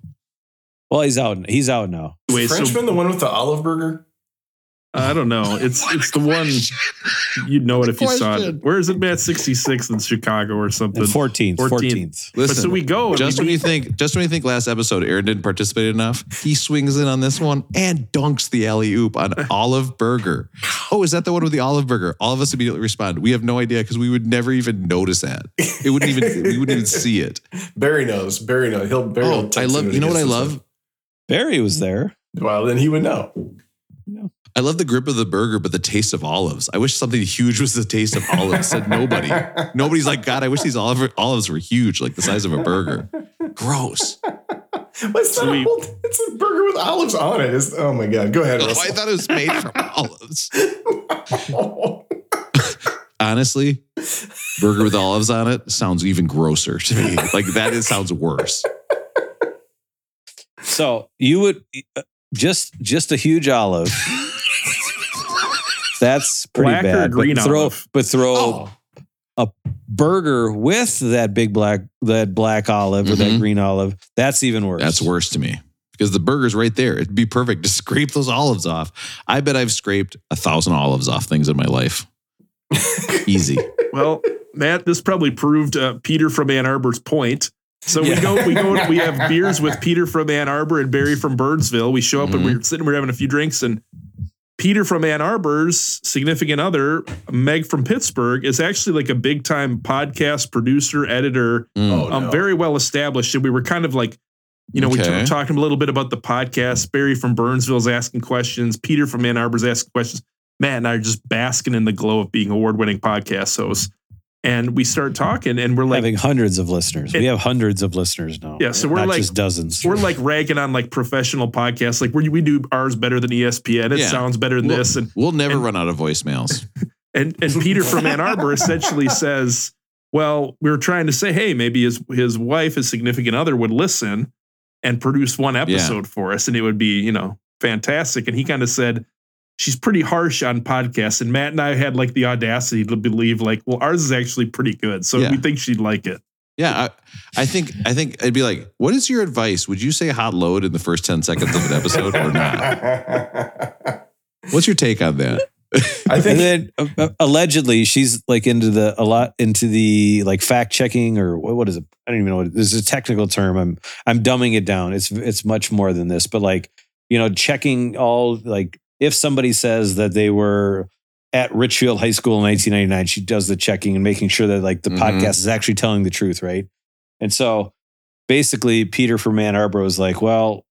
Well, he's out. He's out now. Wait, so- Frenchman, the one with the olive burger? I don't know. It's it's the one you'd know it if you saw it. Where is it, Matt? 66 in Chicago or something. 14th. 14th. 14th. But Listen, so we go. just we when you think, just when you think last episode Aaron didn't participate enough, he swings in on this one and dunks the alley oop on Olive Burger. Oh, is that the one with the Olive Burger? All of us immediately respond. We have no idea because we would never even notice that. It wouldn't even we wouldn't even see it. Barry knows. Barry knows. He'll Barry Oh, I love. You know what I gets this love? Barry was there. Well, then he would know. I love the grip of the burger, but the taste of olives. I wish something huge was the taste of olives. Said nobody. Nobody's like, God, I wish these olive, olives were huge, like the size of a burger. Gross. What's So that? we- whole- it's a burger with olives on it. It's, oh my god! Go ahead, Oh, I thought it was made from olives. Honestly, burger with olives on it sounds even grosser to me. Like that is, sounds worse. So you would uh, just just a huge olive. That's pretty Black or bad. green but throw, olive? but throw a burger with that big black that black olive or that Mhm. green olive. That's even worse. That's worse to me because the burger's right there. It'd be perfect to scrape those olives off. I bet I've scraped a thousand olives off things in my life. Easy. Well, Matt, this probably proved uh, Peter from Ann Arbor's point. So we go, we go, we have beers with Peter from Ann Arbor and Barry from Burnsville. We show up and Mhm. we're sitting, we're having a few drinks, and Peter from Ann Arbor's significant other, Meg from Pittsburgh, is actually like a big time podcast producer, editor, Mm. Oh, um, no. very well established. And we were kind of like, you know, we Okay. were talking a little bit about the podcast. Barry from Burnsville is asking questions. Peter from Ann Arbor's asking questions. Matt and I are just basking in the glow of being award winning podcast hosts. And we start talking, and we're like, having hundreds of listeners. We have hundreds of listeners now. Yeah, so we're not like- just dozens. we're like ragging on like professional podcasts. Like we we do ours better than ESPN. It Yeah. sounds better than We'll- this. And We'll never and- run out of voicemails. And and Peter from Ann Arbor essentially says, "Well, we were trying to say, hey, maybe his his wife, his significant other, would listen and produce one episode for us, and it would be you know fantastic." And he kind of said, "She's pretty harsh on podcasts." And Matt and I had like the audacity to believe, like, well, ours is actually pretty good, so Yeah. we think she'd like it. Yeah, I, I think I think I'd be like, what is your advice? Would you say hot load in the first ten seconds of an episode or not? What's your take on that? I and think then uh, allegedly she's like into the a lot into the like fact checking or what, what is it? I don't even know what this is a technical term. I'm I'm dumbing it down. It's it's much more than this, but like you know checking all like if somebody says that they were at Richfield High School in 1999, she does the checking and making sure that like the Mhm. podcast is actually telling the truth, right? And so basically, Peter from Ann Arbor was like, well.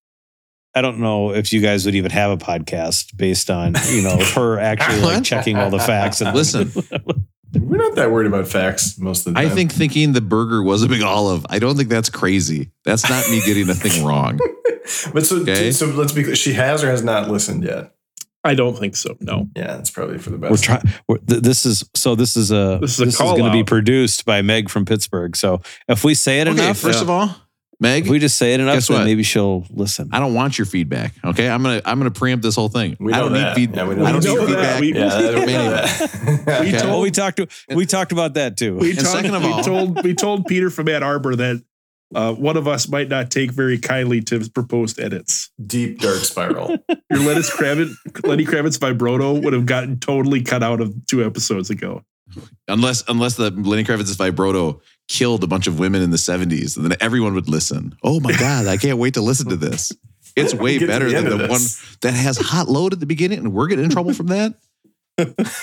I don't know if you guys would even have a podcast based on, you know, her actually like checking all the facts and Listen, we're not that worried about facts most of the time. I think thinking the burger was a big olive. I don't think that's crazy. That's not me getting a thing wrong. but so Okay. so let's be clear. She has or has not listened yet. I don't think so. No. Yeah, that's probably for the best. we're trying. Th- this is so. This is a. This This is is, a call going to be produced by Meg from Pittsburgh. So if we say it Okay, enough, first of all, Meg, if we just say it enough, Guess then what? maybe she'll listen. I don't want your feedback. Okay, I'm gonna I'm gonna preempt this whole thing. We I don't that. need feedback. Yeah, we I don't need We feedback. that. We- yeah, that, from anyone. that. We Okay. told- we talked. To, we talked about that too. We And told, second of all, we told we told Peter from Ann Arbor that uh, one of us might not take very kindly to his proposed edits. deep dark spiral. Your Lenny Kravitz, Lenny Kravitz vibrato would have gotten totally cut out of two episodes ago. Unless unless the Lenny Kravitz's vibrato killed a bunch of women in the 70s, and then everyone would listen. Oh my God, I can't wait to listen to this. It's way better the than the of one that has hot load at the beginning, and we're getting in trouble from that.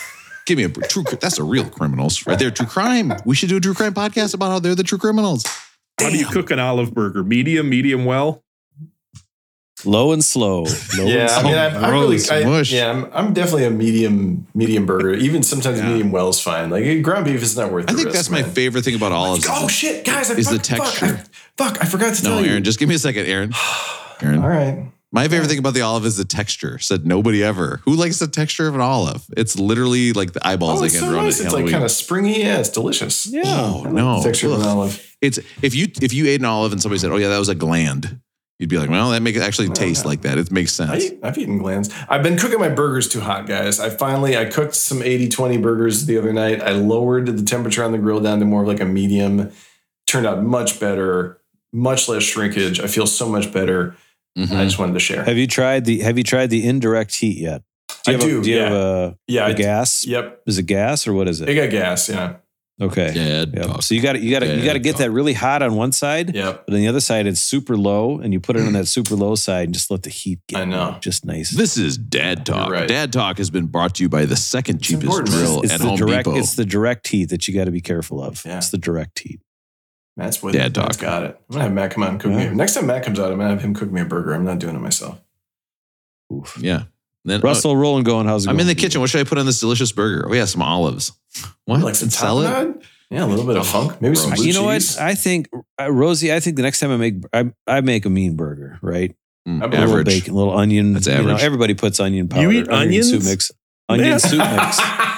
Give me a true. That's a real criminals right there. True crime. We should do a true crime podcast about how they're the true criminals. How do you cook an olive burger? Medium, medium well? Low and slow. Low yeah, I and mean, slow. I'm, I'm really, I, yeah, I'm, I'm definitely a medium, medium burger. Even sometimes Yeah. medium well is fine. Like ground beef is not worth. It. I the think risk, that's my favorite thing about olives. Oh shit, guys! I is the fuck, fuck, texture. I, fuck, I forgot to no, tell you. Aaron, just give me a second, Aaron. Aaron, All right. My favorite thing about the olive is the texture. Said nobody ever. Who likes the texture of an olive? It's literally like the eyeballs Oh, I it's so nice. It's like kind of springy. Yeah, it's delicious. Yeah. oh no! texture of an olive. It's if you if you ate an olive and somebody said, "Oh yeah, that was a gland," you'd be like, "Well, that makes actually Oh, taste like that. It makes sense." eat, I've eaten glands. I've been cooking my burgers too hot, guys. I finally I cooked some 80-20 burgers the other night. I lowered the temperature on the grill down to more of like a medium. Turned out much better, much less shrinkage. I feel so much better. Mhm. I just wanted to share. Have you tried the Have you tried the indirect heat yet? I you have a- do, do you yeah. have a, yeah, a I, gas? Yep. Is it gas or what is It it? got gas. Yeah. Okay. Dead Yep. dog. So you got to you got to you got to get dog. that really hot on one side, Yep. but on the other side it's super low, and you put it on that super low side and just let the heat get I know. just nice. This is Dad Talk. Right. Dad Talk has been brought to you by the second cheapest important. drill it's at the Home direct Depot. it's the direct heat that you got to be careful of. Yeah. It's the direct heat. Matt's with Dad it. Matt's talk. got it. I'm gonna have Matt come out and cook Yeah. me. Next time Matt comes out, I'm gonna have him cook me a burger. I'm not doing it myself. Oof. yeah. Then, uh, Russell rolling going. How's it I'm in the kitchen. What should I put on this delicious burger? Oh yeah, some olives. What? Like some And sell it? tapenade? Yeah, a little bit of funk. Maybe some blue you know cheese. what? I think uh, Rosie. I think the next time I make I, I make a mean burger, right? Mm, I A believe little average. bacon, a little onion. That's you know, average. everybody puts onion powder. You eat onion soup onions? mix. Onion soup mix.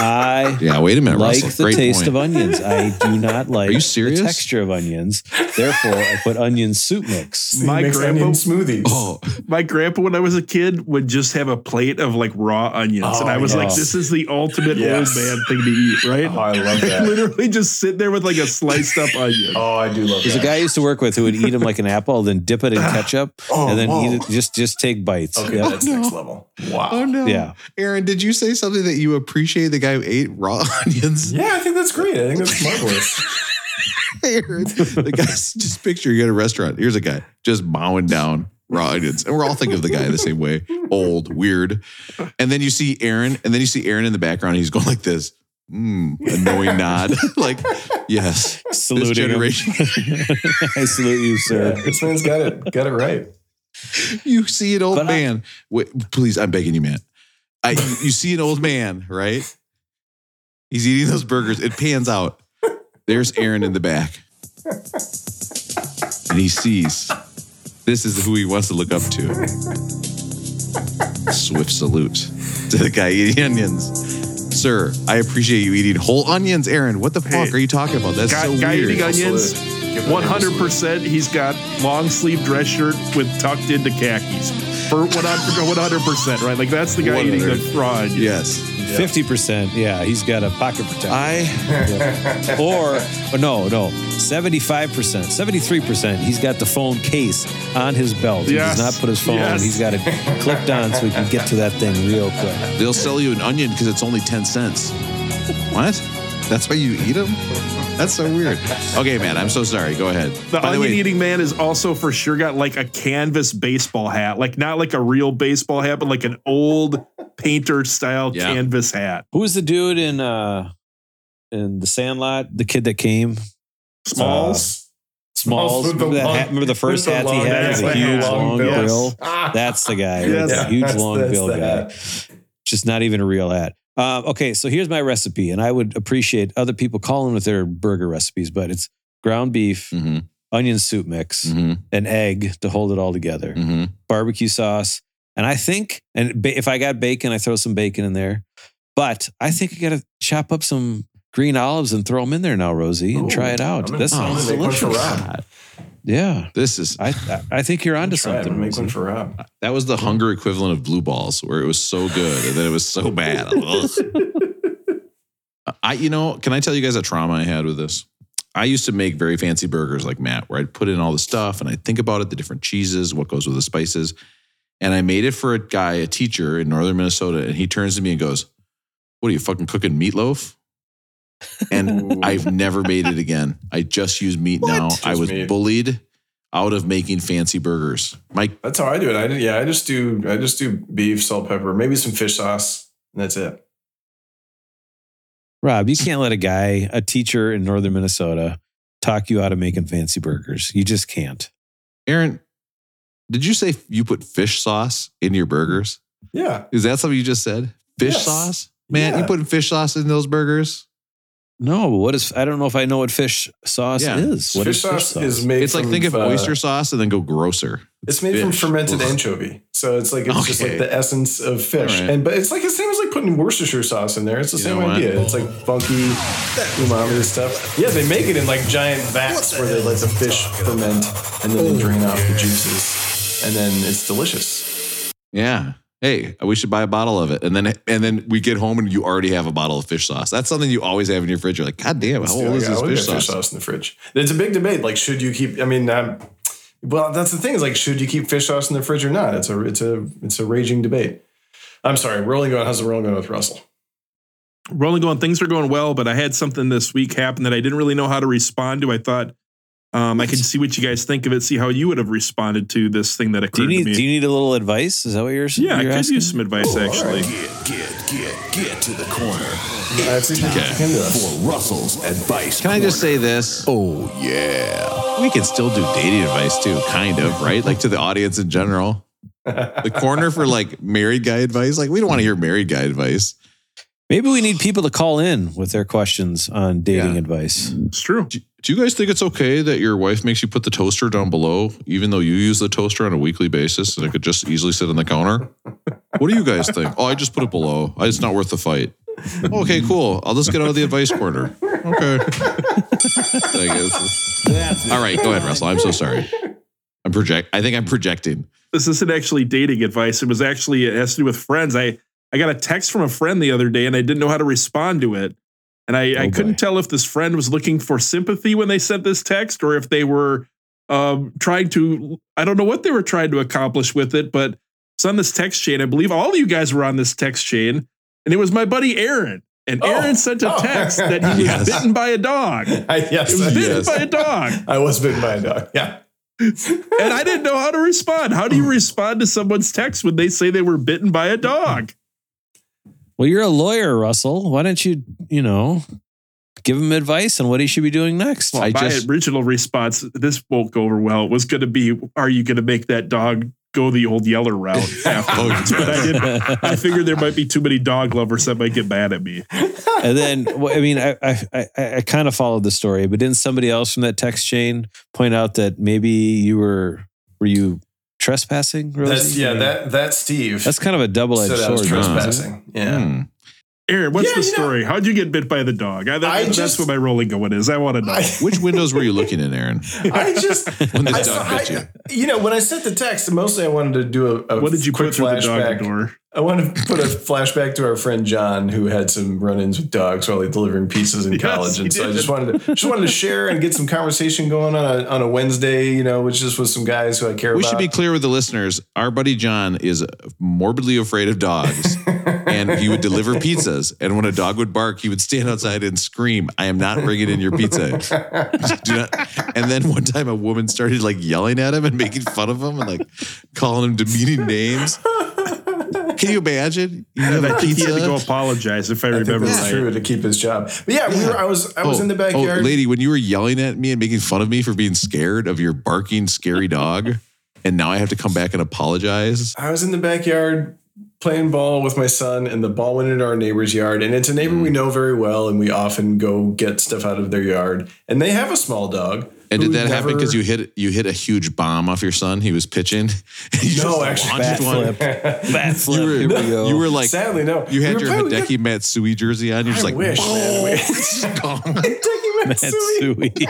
I Yeah, wait a minute, like Russell. the Great taste point. of onions. I do not like you serious? the texture of onions. Therefore, I put onion soup mix. My makes grandpa- onion smoothies. Oh, My grandpa, when I was a kid, would just have a plate of like raw onions. and Oh, I was like, this is the ultimate Yes. old man thing to eat, right? Oh, I love that. Literally just sit there with like a sliced up onion. Oh, I do love it. There's a guy I used to work with who would eat them like an apple, then dip it in ketchup, Oh, and then whoa. eat it. Just just take bites. Okay, Yep. that's next level. Wow. oh no. Yeah. Aaron, did you say something that you appreciate the guy who ate raw onions? Yeah, I think that's great. I think that's marvelous. Aaron, the guy's just picture you at a restaurant. Here's a guy just bowing down, raw onions. And we're all thinking of the guy the same way. Old, weird. And then you see Aaron, and then you see Aaron in the background. He's going like this. Mm, annoying nod. like, yes. Saluting this generation. I salute you, sir. Yeah, this man's got it. Got it right. you see an old but man. I, Wait, please, I'm begging you, man. I you see an old man, right? He's eating those burgers. It pans out. There's Aaron in the back. And he sees this is who he wants to look up to. Swift salute to the guy eating onions. Sir, I appreciate you eating whole onions, Aaron. What the fuck hey, are you talking about? That's guy, so guy weird. eating onions. 100% he's got long sleeve dress shirt with tucked into khakis. For 100%, right? Like that's the guy 100. eating the fraud. Yes. fifty percent. yeah, he's got a pocket protector. I, or, oh, no, no, seventy-five percent, seventy-three percent. He's got the phone case on his belt. Yes. He does not put his phone. Yes. He's got it clipped on so he can get to that thing real quick. They'll sell you an onion because it's only ten cents. What? That's why you eat them? That's so weird. Okay, man, I'm so sorry. Go ahead. The By the onion way, eating man is also for sure got like a canvas baseball hat, like not like a real baseball hat, but like an old painter style Yeah. canvas hat. Who was the dude in uh in the Sandlot? The kid that came, Smalls. Smalls. with the Remember, that long- hat? Remember the first with the hats he long- had? that's with the a huge hat. long Yes. bill. That's the guy. right Yes. there. Huge that's- long that's bill the guy. hat. Just not even a real hat. Um, okay, so here's my recipe, and I would appreciate other people calling with their burger recipes, but it's ground beef, Mhm, onion soup mix, mhm, an egg to hold it all together, mhm. barbecue sauce, and I think, and ba- if I got bacon, I throw some bacon in there. But I think you got to chop up some green olives and throw them in there now, Rosie, and Ooh, try it out. I'm gonna- This sounds gonna make one for delicious. Rob. Yeah, This is I I- I think you're onto Try it. Something. make one for Rob. that was the hunger equivalent of blue balls, where it was so good and then it was so bad. Ugh. I, you know, can I tell you guys a trauma I had with this? I used to make very fancy burgers like Matt, where I'd put in all the stuff and I'd think about it, the different cheeses, what goes with the spices. And I made it for a guy, a teacher in northern Minnesota, and he turns to me and goes, What are you fucking cooking meatloaf? And I've never made it again. I just use meat now. Just I was meat. bullied out of making fancy burgers. Mike, That's how I do it. I yeah, I just do I just do beef, salt, pepper, maybe some fish sauce, and that's it. Rob, you can't let a guy, a teacher in northern Minnesota, talk you out of making fancy burgers. You just can't. Aaron, did you say you put fish sauce in your burgers? Yeah. Is that something you just said? Fish Yes. sauce? Man, you Yeah. putting fish sauce in those burgers? No, what is? I don't know if I know what fish sauce Yeah. is. What fish is sauce is made It's like from, think of uh, oyster sauce and then go grosser. It's made from fish. fermented Ugh. anchovy. So it's like it's just Okay. like the essence of fish. All right. And but it's like the same as like putting Worcestershire sauce in there. It's the You same know what? idea. It's like funky umami stuff. Yeah, they make it in like giant vats where they let the fish ferment and then they drain off the juices. And then it's delicious. Yeah. Hey, we should buy a bottle of it. And then and then we get home and you already have a bottle of fish sauce. That's something you always have in your fridge. You're like, God damn, how old is this fish sauce? fish sauce in the fridge. It's a big debate. Like, should you keep? I mean, um, well, that's the thing. Is like, should you keep fish sauce in the fridge or not? It's a it's a it's a raging debate. I'm sorry, we're only going. How's the rolling going with Russell? We're only going, things are going well, but I had something this week happen that I didn't really know how to respond to. I thought um, I can see what you guys think of it, see how you would have responded to this thing that Do occurred you need to me. Do you need a little advice? Is that what you're? Saying? Yeah, I you're could asking? use some advice Oh, actually. right. Get, get, get, get to the corner see if you Okay. can do this. for Russell's advice. Can I just say this? Oh, yeah. We can still do dating advice too, kind of, right? Like to the audience in general. The corner for like married guy advice. Like we don't want to hear married guy advice. Maybe we need people to call in with their questions on dating Yeah. advice. It's true. Do you guys think it's okay that your wife makes you put the toaster down below, even though you use the toaster on a weekly basis and it could just easily sit on the counter? What do you guys think? Oh, I just put it below. It's not worth the fight. Okay, cool. I'll just get out of the advice corner. Okay. All right, go ahead, Russell. I'm so sorry. I'm project. I think I'm projecting. This isn't actually dating advice. It was actually it has to do with friends. I I got a text from a friend the other day and I didn't know how to respond to it. And I, I Oh, couldn't tell if this friend was looking for sympathy when they sent this text or if they were um, trying to, I don't know what they were trying to accomplish with it, but it's on this text chain. I believe all of you guys were on this text chain. And it was my buddy Aaron. And Oh. Aaron sent a Oh. text that he was Yes. bitten by a dog. I, yes, It was bitten Yes. by a dog. I was bitten by a dog. Yeah. and I didn't know how to respond. How do you respond to someone's text when they say they were bitten by a dog? Well, you're a lawyer, Russell. Why don't you, you know, give him advice on what he should be doing next? Well, I my just- original response, this won't go over well, was going to be, "Are you going to make that dog go the old yeller route?" afterwards? Oh, but I didn't. I figured there might be too many dog lovers that might get mad at me. and then, well, I mean, I, I, I, I kind of followed the story, but didn't somebody else from that text chain point out that maybe you were, were you trespassing? Rosie? That's yeah, that that Steve That's kind of a double edged said sword. isn't it? trespassing. Yeah. Hmm. Aaron, what's Yeah, the you know- story? How'd you get bit by the dog? I, that- I that's just- what my rolling going is. I want to know. I, Which windows were you looking in, Aaron? I just When this I, dog bit you? You know, when I sent the text, mostly I wanted to do a, a what did you quick put through the flashback. dog door? I want to put a flashback to our friend John, who had some run-ins with dogs while he delivering pizzas in Yes, college, and so I just wanted to just wanted to share and get some conversation going on a, on a Wednesday, you know, which just with some guys who I care about. We about. should be clear with the listeners. Our buddy John is morbidly afraid of dogs, and he would deliver pizzas. And when a dog would bark, he would stand outside and scream, "I am not bringing in your pizza." Do not. And then one time, a woman started like yelling at him and making fun of him and like calling him demeaning names. Can you imagine? You have And a I think he had to go apologize if I, I think remember that's right. true to keep his job. But yeah, we were, I was I was Oh, in the backyard. Oh, lady, when you were yelling at me and making fun of me for being scared of your barking, scary dog, and now I have to come back and apologize. I was in the backyard playing ball with my son, and the ball went into our neighbor's yard. And it's a neighbor Mm. we know very well, and we often go get stuff out of their yard. And they have a small dog. And did that happen because you hit you hit a huge bomb off your son? He was pitching. You No, just actually, launched Bat one. flip. Bat flip. You were, Here we go. you were like Sadly, no. you had We your were playing- Hideki Matsui jersey on. You're just I like, wish, man. We- "Boom." Gone. Hideki Matsui. Matsui.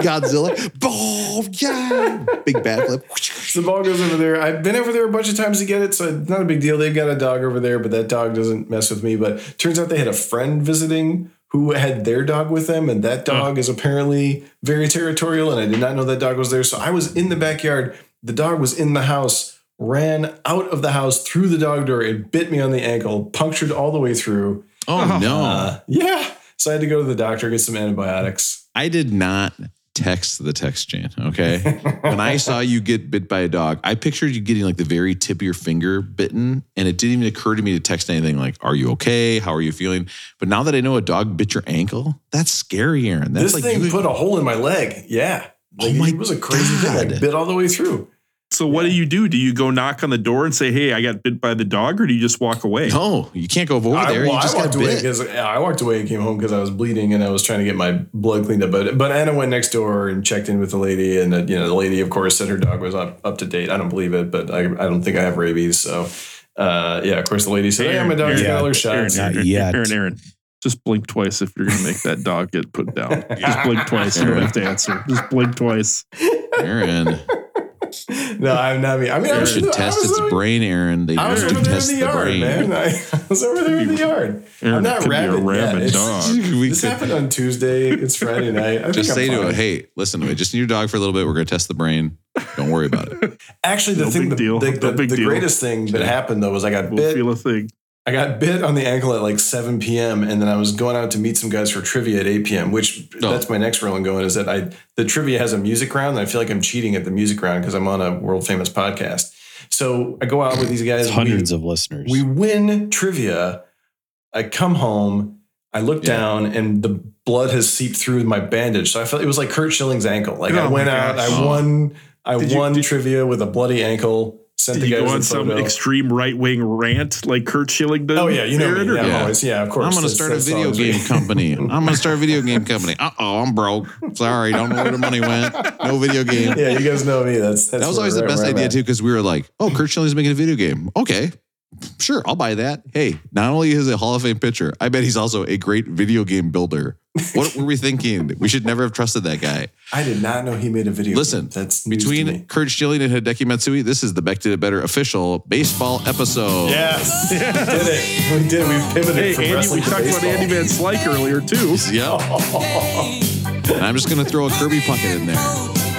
Godzilla, boom, yeah, big backflip. The ball goes over there. I've been over there a bunch of times to get it, so it's not a big deal. They've got a dog over there, but that dog doesn't mess with me. But turns out they had a friend visiting who had their dog with them, and that dog is apparently very territorial. And I did not know that dog was there. So I was in the backyard. The dog was in the house, ran out of the house through the dog door, and bit me on the ankle, punctured all the way through. Oh no, Uh, yeah. So I had to go to the doctor, get some antibiotics. I did not text the text chain. Okay, when I saw you get bit by a dog, I pictured you getting like the very tip of your finger bitten, and it didn't even occur to me to text anything like, "Are you okay? How are you feeling?" But now that I know a dog bit your ankle, that's scary, Aaron. That's this like thing you- put a hole in my leg. Yeah. Oh my it was a crazy thing. I bit all the way through. So what do you do? Do you go knock on the door and say, "Hey, I got bit by the dog," or do you just walk away? No, you can't go over I, there. well, you just I got walked away bit. because I walked away and came home because I was bleeding and I was trying to get my blood cleaned up. But but Anna went next door and checked in with the lady, and uh, you know the lady, of course, said her dog was up up to date. I don't believe it, but I, I don't think I have rabies. So uh, yeah, of course, the lady said, "Yeah, my dog's got all her shots." Aaron, Not Aaron, yet. Aaron, Aaron, just blink twice if you're going to make that dog get put down. Just blink twice. You don't have to answer. Just blink twice. Aaron, No, I'm not. me. I mean, I you should I test was its over- brain, Aaron. They I was should over there in the the yard, brain. man. I, I was over there in the yard. Aaron, I'm not it could be a rabid yet. rabid It's- dog. We This could- happened on Tuesday. It's Friday night. I just think say I'm to fine. it, "Hey, listen to me. Just need your dog for a little bit. We're going to test the brain. Don't worry about it." Actually, the No thing, big the, deal. the, No the, big the deal. greatest thing that happened though was I got We'll bit. feel a thing. I got bit on the ankle at like 7 p.m. and then I was going out to meet some guys for trivia at 8 p.m. Which Oh. that's my next rolling going is that I the trivia has a music round and I feel like I'm cheating at the music round because I'm on a world famous podcast. So I go out with these guys. Hundreds we, of listeners. we win trivia. I come home. I look Yeah. down and the blood has seeped through my bandage. So I felt it was like Curt Schilling's ankle. Like oh I Oh my went out, gosh. I won, I Did you- won did- trivia with a bloody ankle. Sent Did the you guys go the on some photo. extreme right wing rant like Curt Schilling did? Oh yeah, you know Aaron, me. Yeah, Yeah. Always, yeah, of course. I'm going to That's- start a that's video always me. game company. I'm going to start a video game company. Uh oh, I'm broke. Sorry, don't know where the money went. No video game. Yeah, you guys know me. That's, that's that was always the best idea at. too, because we were like, "Oh, Curt Schilling's making a video game. Okay, sure, I'll buy that." Hey, not only is he a Hall of Fame pitcher, I bet he's also a great video game builder. What were we thinking? We should never have trusted that guy. I did not know he made a video. Listen, that's news to me. Between Curt Schilling and Hideki Matsui, this is the Beck Did It Better official baseball episode. Yes, we did it. We did. We pivoted Hey, from Andy, we wrestling to talked about. Andy Van Slyke earlier too. Yep. and I'm just going to throw a Kirby Puckett in there.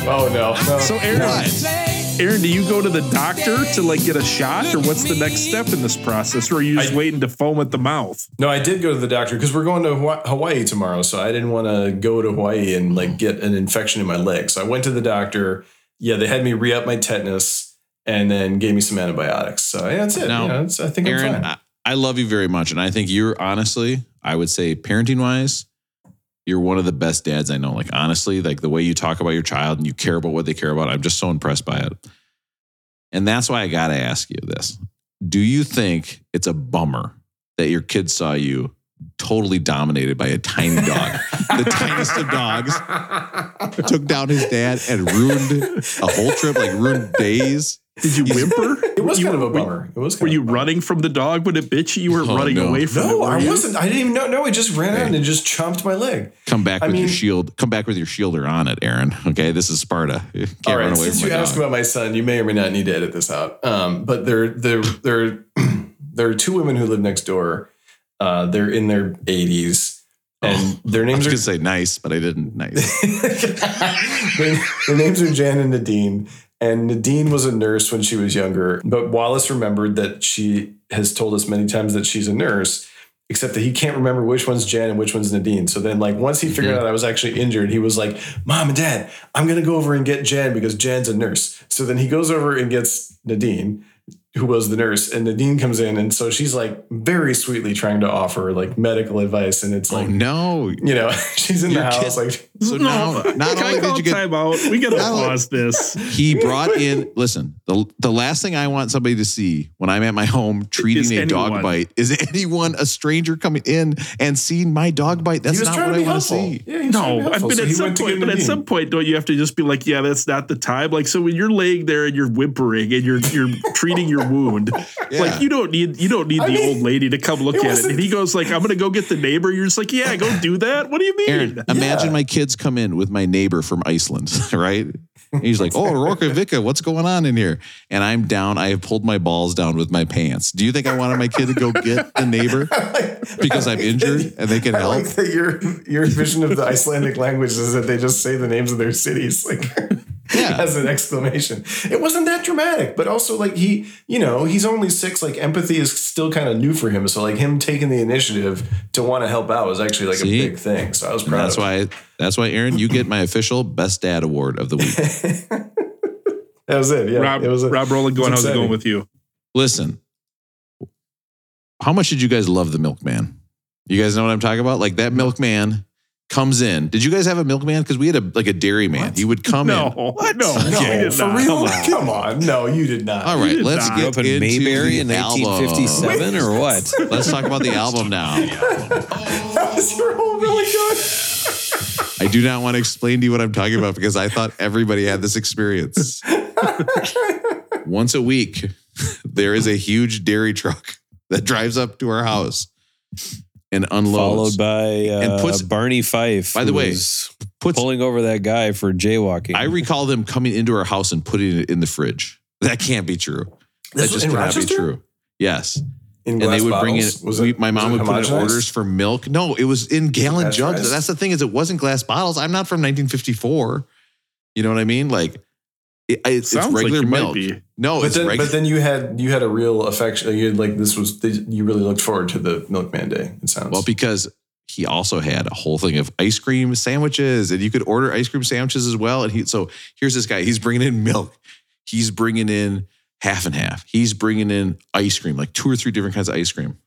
Oh no! no. So Aaron, What? Aaron, do you go to the doctor to like get a shot, or what's the next step in this process, or are you just I- waiting to foam at the mouth? No, I did go to the doctor because we're going to Hawaii tomorrow, so I didn't want to go to Hawaii and like get an infection in my leg. So I went to the doctor. Yeah, they had me re up my tetanus and then gave me some antibiotics. So yeah, that's it. Now, You know, I think I'm Aaron, fine. I, I love you very much. And I think you're honestly, I would say, parenting wise, you're one of the best dads I know. Like, honestly, like the way you talk about your child and you care about what they care about, I'm just so impressed by it. And that's why I got to ask you this Do you think it's a bummer that your kids saw you totally dominated by a tiny dog, the tiniest of dogs, took down his dad and ruined a whole trip, like ruined days? Did you whimper? It was You- kind of a were- bummer. It was. Were you running from the dog when it bit you? You were Oh, running no. away from it. No, were I you? wasn't. I didn't even know. No, it just ran out Okay. and just chomped my leg. Come back I with your shield. Come back with your shielder on it, Aaron. Okay, this is Sparta. You can't All run away since from you asked dog. about my son, you may or may not need to edit this out. Um, but there, there, there, there are two women who live next door. Uh, they're in their 80s, and their Oh, I was names gonna say nice, but I didn't nice. their, their names are Jan and Nadine. And Nadine was a nurse when she was younger, but Wallace remembered that she has told us many times that she's a nurse, except that he can't remember which one's Jan and which one's Nadine. So then, like, once he figured mm-hmm. out I was actually injured, he was like, Mom and Dad, I'm going to go over and get Jan because Jan's a nurse. So then he goes over and gets Nadine, who was the nurse, and the dean comes in. And so she's like very sweetly trying to offer like medical advice. And it's oh like, no! you know, she's in Your the house, kid- like, So now, not Can I only call did you get, time out? We gotta pause this. he brought in. Listen, the the last thing I want somebody to see when I'm at my home treating Is a dog bite is anyone, a stranger coming in and seeing my dog bite. That's not what I want to see. Yeah, he was trying to No, I helpful. mean So at some point, but at Nadine. some point, don't you have to just be like, yeah, that's not the time. Like, so when you're laying there and you're whimpering and you're you're treating your wound, Yeah. like you don't need you don't need I the mean, old lady to come look it at it. And he goes like, I'm gonna go get the neighbor. You're just like, yeah, go do that. What do you mean? Aaron, imagine Yeah. my kids come in with my neighbor from Iceland, right? And he's like, "Oh, Rourke Vika, what's going on in here?" And I'm down. I have pulled my balls down with my pants. Do you think I wanted my kid to go get the neighbor because I'm injured and they can I help? like that your your vision of the Icelandic language is that they just say the names of their cities like Yeah. as an exclamation. It wasn't that dramatic, but also like he, you know, he's only six. Like empathy is still kind of new for him. So like him taking the initiative to want to help out was actually like See? a big thing. So I was And proud. that's of him. Why. That's why, Aaron, you get my official best dad award of the week. that was it. Yeah, Rob, it was. A, Rob Rowland going, how's it going with you? Listen, how much did you guys love the milkman? You guys know what I'm talking about? Like that milkman comes in. Did you guys have a milkman? Because we had a like a dairy man. What? He would come No, in. no, no, we did for not. real? Come Come on. on. no, you did not. All right, let's not. get up in into Mayberry in the album. 1957 or what? Let's talk about the album now. That was really oh good. I do not want to explain to you what I'm talking about because I thought everybody had this experience. Once a week, there is a huge dairy truck that drives up to our house and unloads. Followed by uh, And puts- Barney Fife. By the who way, was puts pulling over that guy for jaywalking. I recall them coming into our house and putting it in the fridge. That can't be true. That This was just in cannot be true. Yes. In and they would bring in bottles? Was we, it- my mom was would put in orders for milk. No, it was in gallon jugs. Pasteurized? That's the thing is it wasn't glass bottles. I'm not from 1954. You know what I mean? Like it, I- it's Sounds like regular milk. No, But it's then, regular. but then you had you had a real affection. You had like this was you really looked forward to the Milkman Day. It sounds well, because he also had a whole thing of ice cream sandwiches, and you could order ice cream sandwiches as well. And he so here's this guy. He's bringing in milk. He's bringing in half and half. He's bringing in ice cream, like two or three different kinds of ice cream.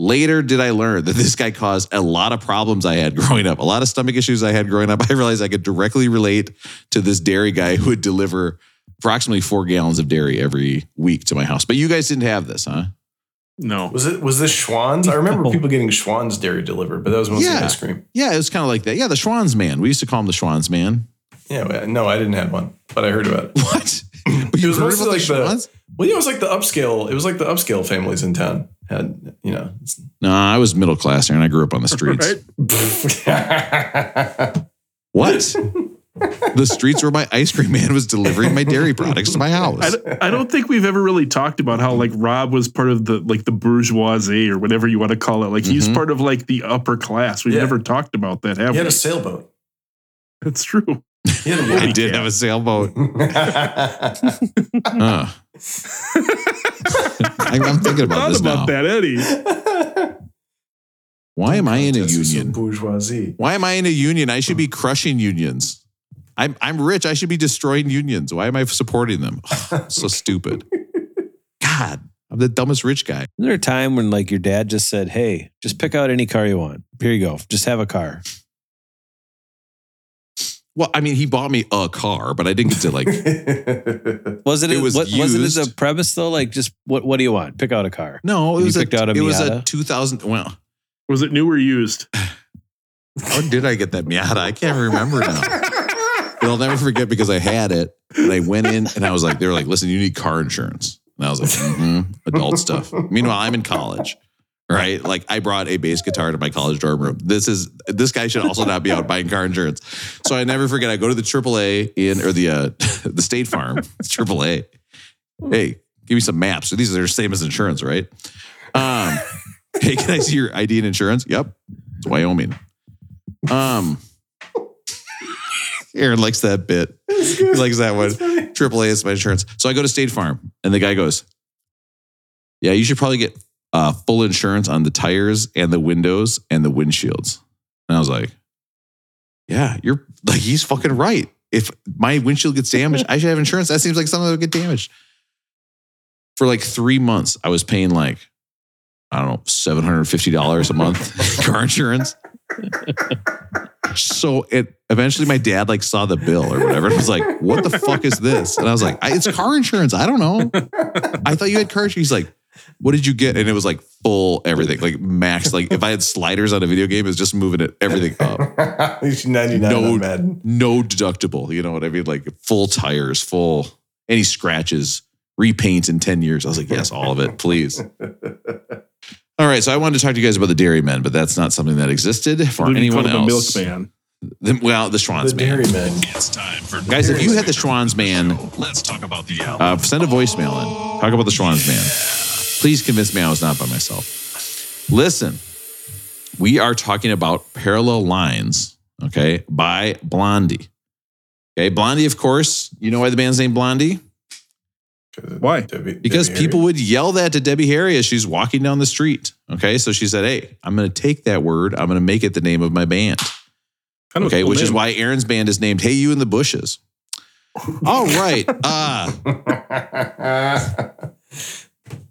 Later, did I learn that this guy caused a lot of problems I had growing up, a lot of stomach issues I had growing up. I realized I could directly relate to this dairy guy who would deliver approximately four gallons of dairy every week to my house. But you guys didn't have this, huh? No. was it was this Schwan's? I remember No. people getting Schwan's dairy delivered, but that was mostly Yeah. ice cream. Yeah, it was kind of like that. Yeah, the Schwan's man. We used to call him the Schwan's man. Yeah, no, I didn't have one, but I heard about it. What? But It was mostly like the- Schwan's? Well, yeah, it was like the upscale. It was like the upscale families in town had you know. No, I was middle class and I grew up on the streets. What? the streets where my ice cream man was delivering my dairy products to my I, house. don't- I don't think we've ever really talked about how like Rob was part of the like the bourgeoisie or whatever you want to call it. Like he's Mhm. part of like the upper class. We've Yeah. never talked about that, have he had we? a sailboat. That's true. He had a I movie did have a sailboat. Huh. I'm, I'm thinking about Thought this about now. that, Eddie. Why am I in a That's just some union? bourgeoisie. Why am I in a union? I should be crushing unions. I'm I'm rich. I should be destroying unions. Why am I supporting them? so stupid. God, I'm the dumbest rich guy. Isn't there a time when like your dad just said, "Hey, just pick out any car you want. Here you go. Just have a car." Well, I mean, he bought me a car, but I didn't get to like. Was it? It was what, wasn't it the used. premise though? Like, just what? What do you want? Pick out a car. No, it was a, picked out a it was a 2000. Well, Was it new or used? how did I get that Miata? I can't remember now. But I'll never forget because I had it and I went in and I was like, they were like, listen, you need car insurance. And I was like, mm-hmm, adult stuff. Meanwhile, I'm in college, right? Like I brought a bass guitar to my college dorm room. This is this guy should also not be out buying car insurance. So I never forget. I go to the AAA in or the uh, the State Farm it's AAA. Hey, give me some maps. So these are the same as insurance, right? Um, hey, can I see your ID and insurance? Yep, it's Wyoming. Um. Aaron likes that bit. He likes that one. AAA is my insurance. So I go to State Farm, and the guy goes, "Yeah, you should probably get uh, full insurance on the tires and the windows and the windshields." And I was like, "Yeah, you're like he's fucking right. If my windshield gets damaged, I should have insurance. That seems like something that would get damaged." For like three months, I was paying like I don't know seven hundred fifty dollars a month car insurance. So it eventually my dad like saw the bill or whatever and was like, "What the fuck is this?" And I was like, "It's car insurance. I don't know. I thought you had car insurance." He's like, "What did you get?" And it was like full everything, like max. Like if I had sliders on a video game, it's just moving it everything up. He's 99 No. No deductible. You know what I mean? Like full tires, full any scratches, repaint in ten years. I was like, "Yes, all of it, please." All right, so I wanted to talk to you guys about the Dairy Men, but that's not something that existed for What anyone call else. The milkman. The- well, the Schwan's The Man. Dairy It's time for Guys, if you had the Schwan's Man, Let's talk about the album. uh, send a voicemail in. Talk about the Schwan's Man. Please convince me I was not by myself. Listen, we are talking about Parallel Lines, okay, by Blondie. Okay, Blondie, of course, you know why the band's named Blondie? Why? Debbie- Because Debbie people Harry. would yell that to Debbie Harry as she's walking down the street. Okay, so she said, Hey, I'm going to take that word, I'm going to make it the name of my band. Kind of Okay, cool which is why Aaron's band is named Hey You in the Bushes. All right. Uh,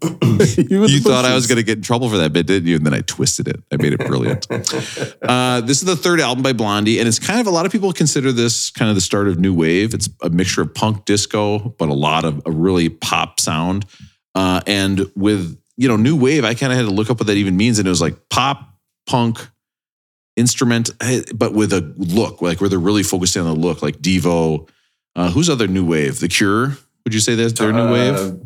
you thought I was going to get in trouble for that bit, didn't you? And then I twisted it. I made it brilliant. uh, this is the third album by Blondie, and it's kind of a lot of people consider this kind of the start of new wave. It's a mixture of punk disco, but a lot of a really pop sound. Uh, and with you know new wave, I kind of had to look up what that even means, and it was like pop punk instrument, eh, but with a look, like where they're really focusing on the look, like Devo. Uh, who's other new wave? The Cure. Would you say that's their new wave?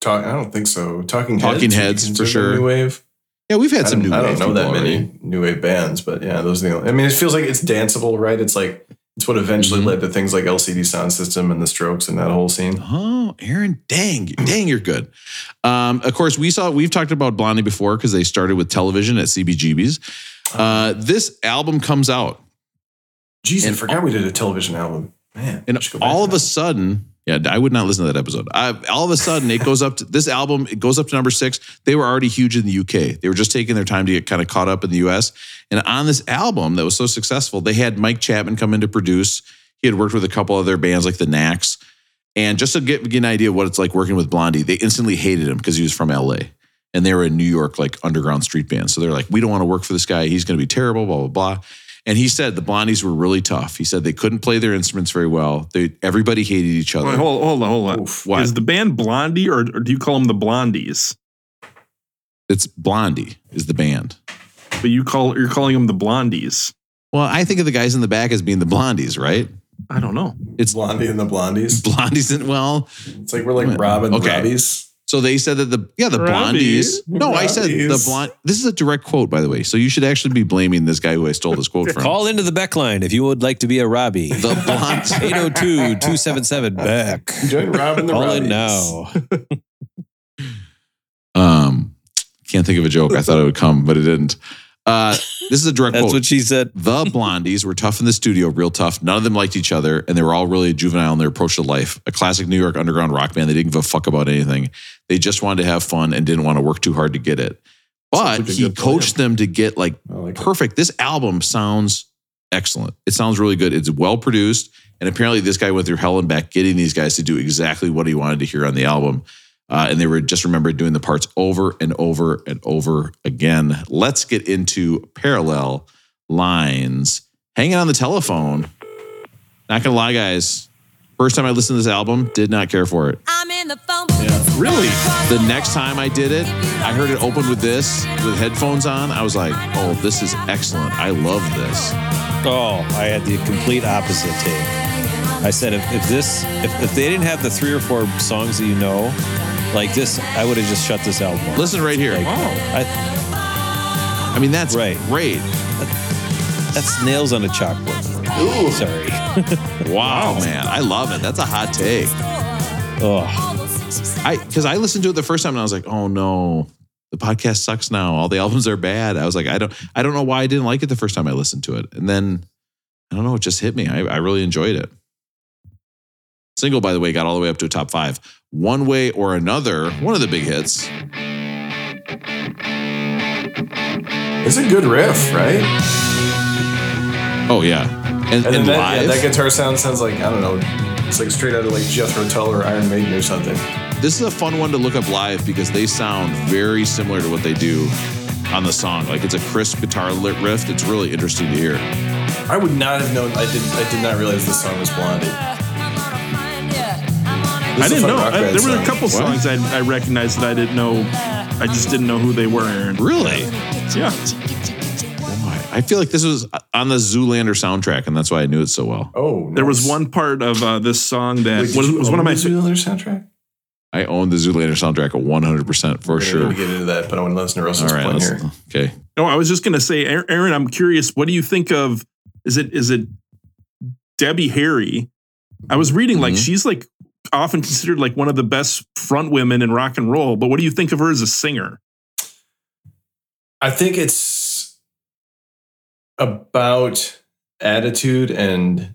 Talk, I don't think so. Talking Heads. Talking you Heads, for sure. New wave. Yeah, we've had I some don't, new I wave. don't know that people many already. new wave bands, but yeah, those are the. Only, I mean, it feels like it's danceable, right? It's like it's what eventually Mhm. led to things like LCD Soundsystem and the Strokes and that whole scene. Oh, Aaron, dang, dang, you're good. Um, of course, we saw we've talked about Blondie before because they started with television at CBGB's. Uh, this album comes out, Jeez, I and- forgot we did a television album. Man, and I should go back all of a sudden, yeah, I would not listen to that episode. Uh, all of a sudden, it goes up to this album. It goes up to number six. They were already huge in the UK. They were just taking their time to get kind of caught up in the US. And on this album that was so successful, they had Mike Chapman come in to produce. He had worked with a couple other bands like the Knacks. And just to get, get an idea of what it's like working with Blondie, they instantly hated him because he was from LA. And they were a New York like underground street band. So they're like, we don't want to work for this guy. He's going to be terrible, blah, blah, blah. And he said the Blondies were really tough. He said they couldn't play their instruments very well. They everybody hated each other. Wait, hold, hold on, hold on. Oof. What? Is the band Blondie or, or do you call them the Blondies? It's Blondie is the band. But you call you're calling them the Blondies. Well, I think of the guys in the back as being the Blondies, right? I don't know. It's Blondie and the Blondies. Blondies and well, It's like we're like Rob and Okay. Robbies. So they said that the yeah the Robbie. Blondies. No, I said the Robbies. blonde. This is a direct quote, by the way. So you should actually be blaming this guy who I stole this quote from. Call into the Beck line if you would like to be a Robbie. the blonde. 802 277 Beck. Join Rob and the Call Robbies. in now. Um, can't think of a joke. I thought it would come, but it didn't. Uh, this is a direct That's quote. what she said. the blondies were tough in the studio, real tough. None of them liked each other, and they were all really juvenile in their approach to life. A classic New York underground rock band. They didn't give a fuck about anything. They just wanted to have fun and didn't want to work too hard to get it. But he good plan. coached them to get like like it. perfect. This album sounds excellent. It sounds really good. It's well produced. And apparently, this guy went through hell and back getting these guys to do exactly what he wanted to hear on the album. Uh, and they were just remembered doing the parts over and over and over again. Let's get into parallel lines. Hanging on the telephone. Not gonna lie, guys. First time I listened to this album, did not care for it. I'm in the phone booth. Really? The next time I did it, I heard it open with this, with headphones on. I was like, oh, this is excellent. I love this. Oh, I had the complete opposite take. I said if, if this if, if they didn't have the three or four songs that you know, like this, I would have just shut this album off. Listen right here. Like, oh. I, I mean, that's Right. great. that's nails on a chalkboard. Sorry. Wow, man. I love it. That's a hot take. Oh, I because I listened to it the first time and I was like, oh no, the podcast sucks now. All the albums are bad. I was like, I don't I don't know why I didn't like it the first time I listened to it. And then I don't know, it just hit me. I, I really enjoyed it. Single, by the way, got all the way up to a top five. One way or another, one of the big hits. It's a good riff, right? Oh yeah. And, And, and, that, live. yeah, that guitar sound sounds like I don't know. It's like straight out of like Jethro Tull or Iron Maiden or something. This is a fun one to look up live because they sound very similar to what they do on the song. Like it's a crisp guitar lit riff. It's really interesting to hear. I would not have known. I did. I did not realize this song was Blondie. I This is didn't know. I, there were a song. couple songs I, I recognized that I didn't know. I just didn't know who they were, Aaron. Really? Yeah. I feel like this was on the Zoolander soundtrack, and that's why I knew it so well. Oh, There was one part of uh, this song that Wait, was, you was one of own my. the Zoolander soundtrack. I own the Zoolander soundtrack at 100% for We're sure. gonna get into that, but I want to listen to All Russell's right, point here. okay. No, I was just gonna say, Aaron. Aaron, I'm curious. What do you think of? Is it is it Debbie Harry? I was reading like Mhm. she's like often considered like one of the best front women in rock and roll. But what do you think of her as a singer? I think it's about attitude and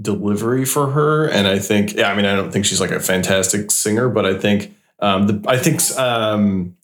delivery for her, and I think, yeah, I mean, I don't think she's like a fantastic singer, but I think, um, the I think, um,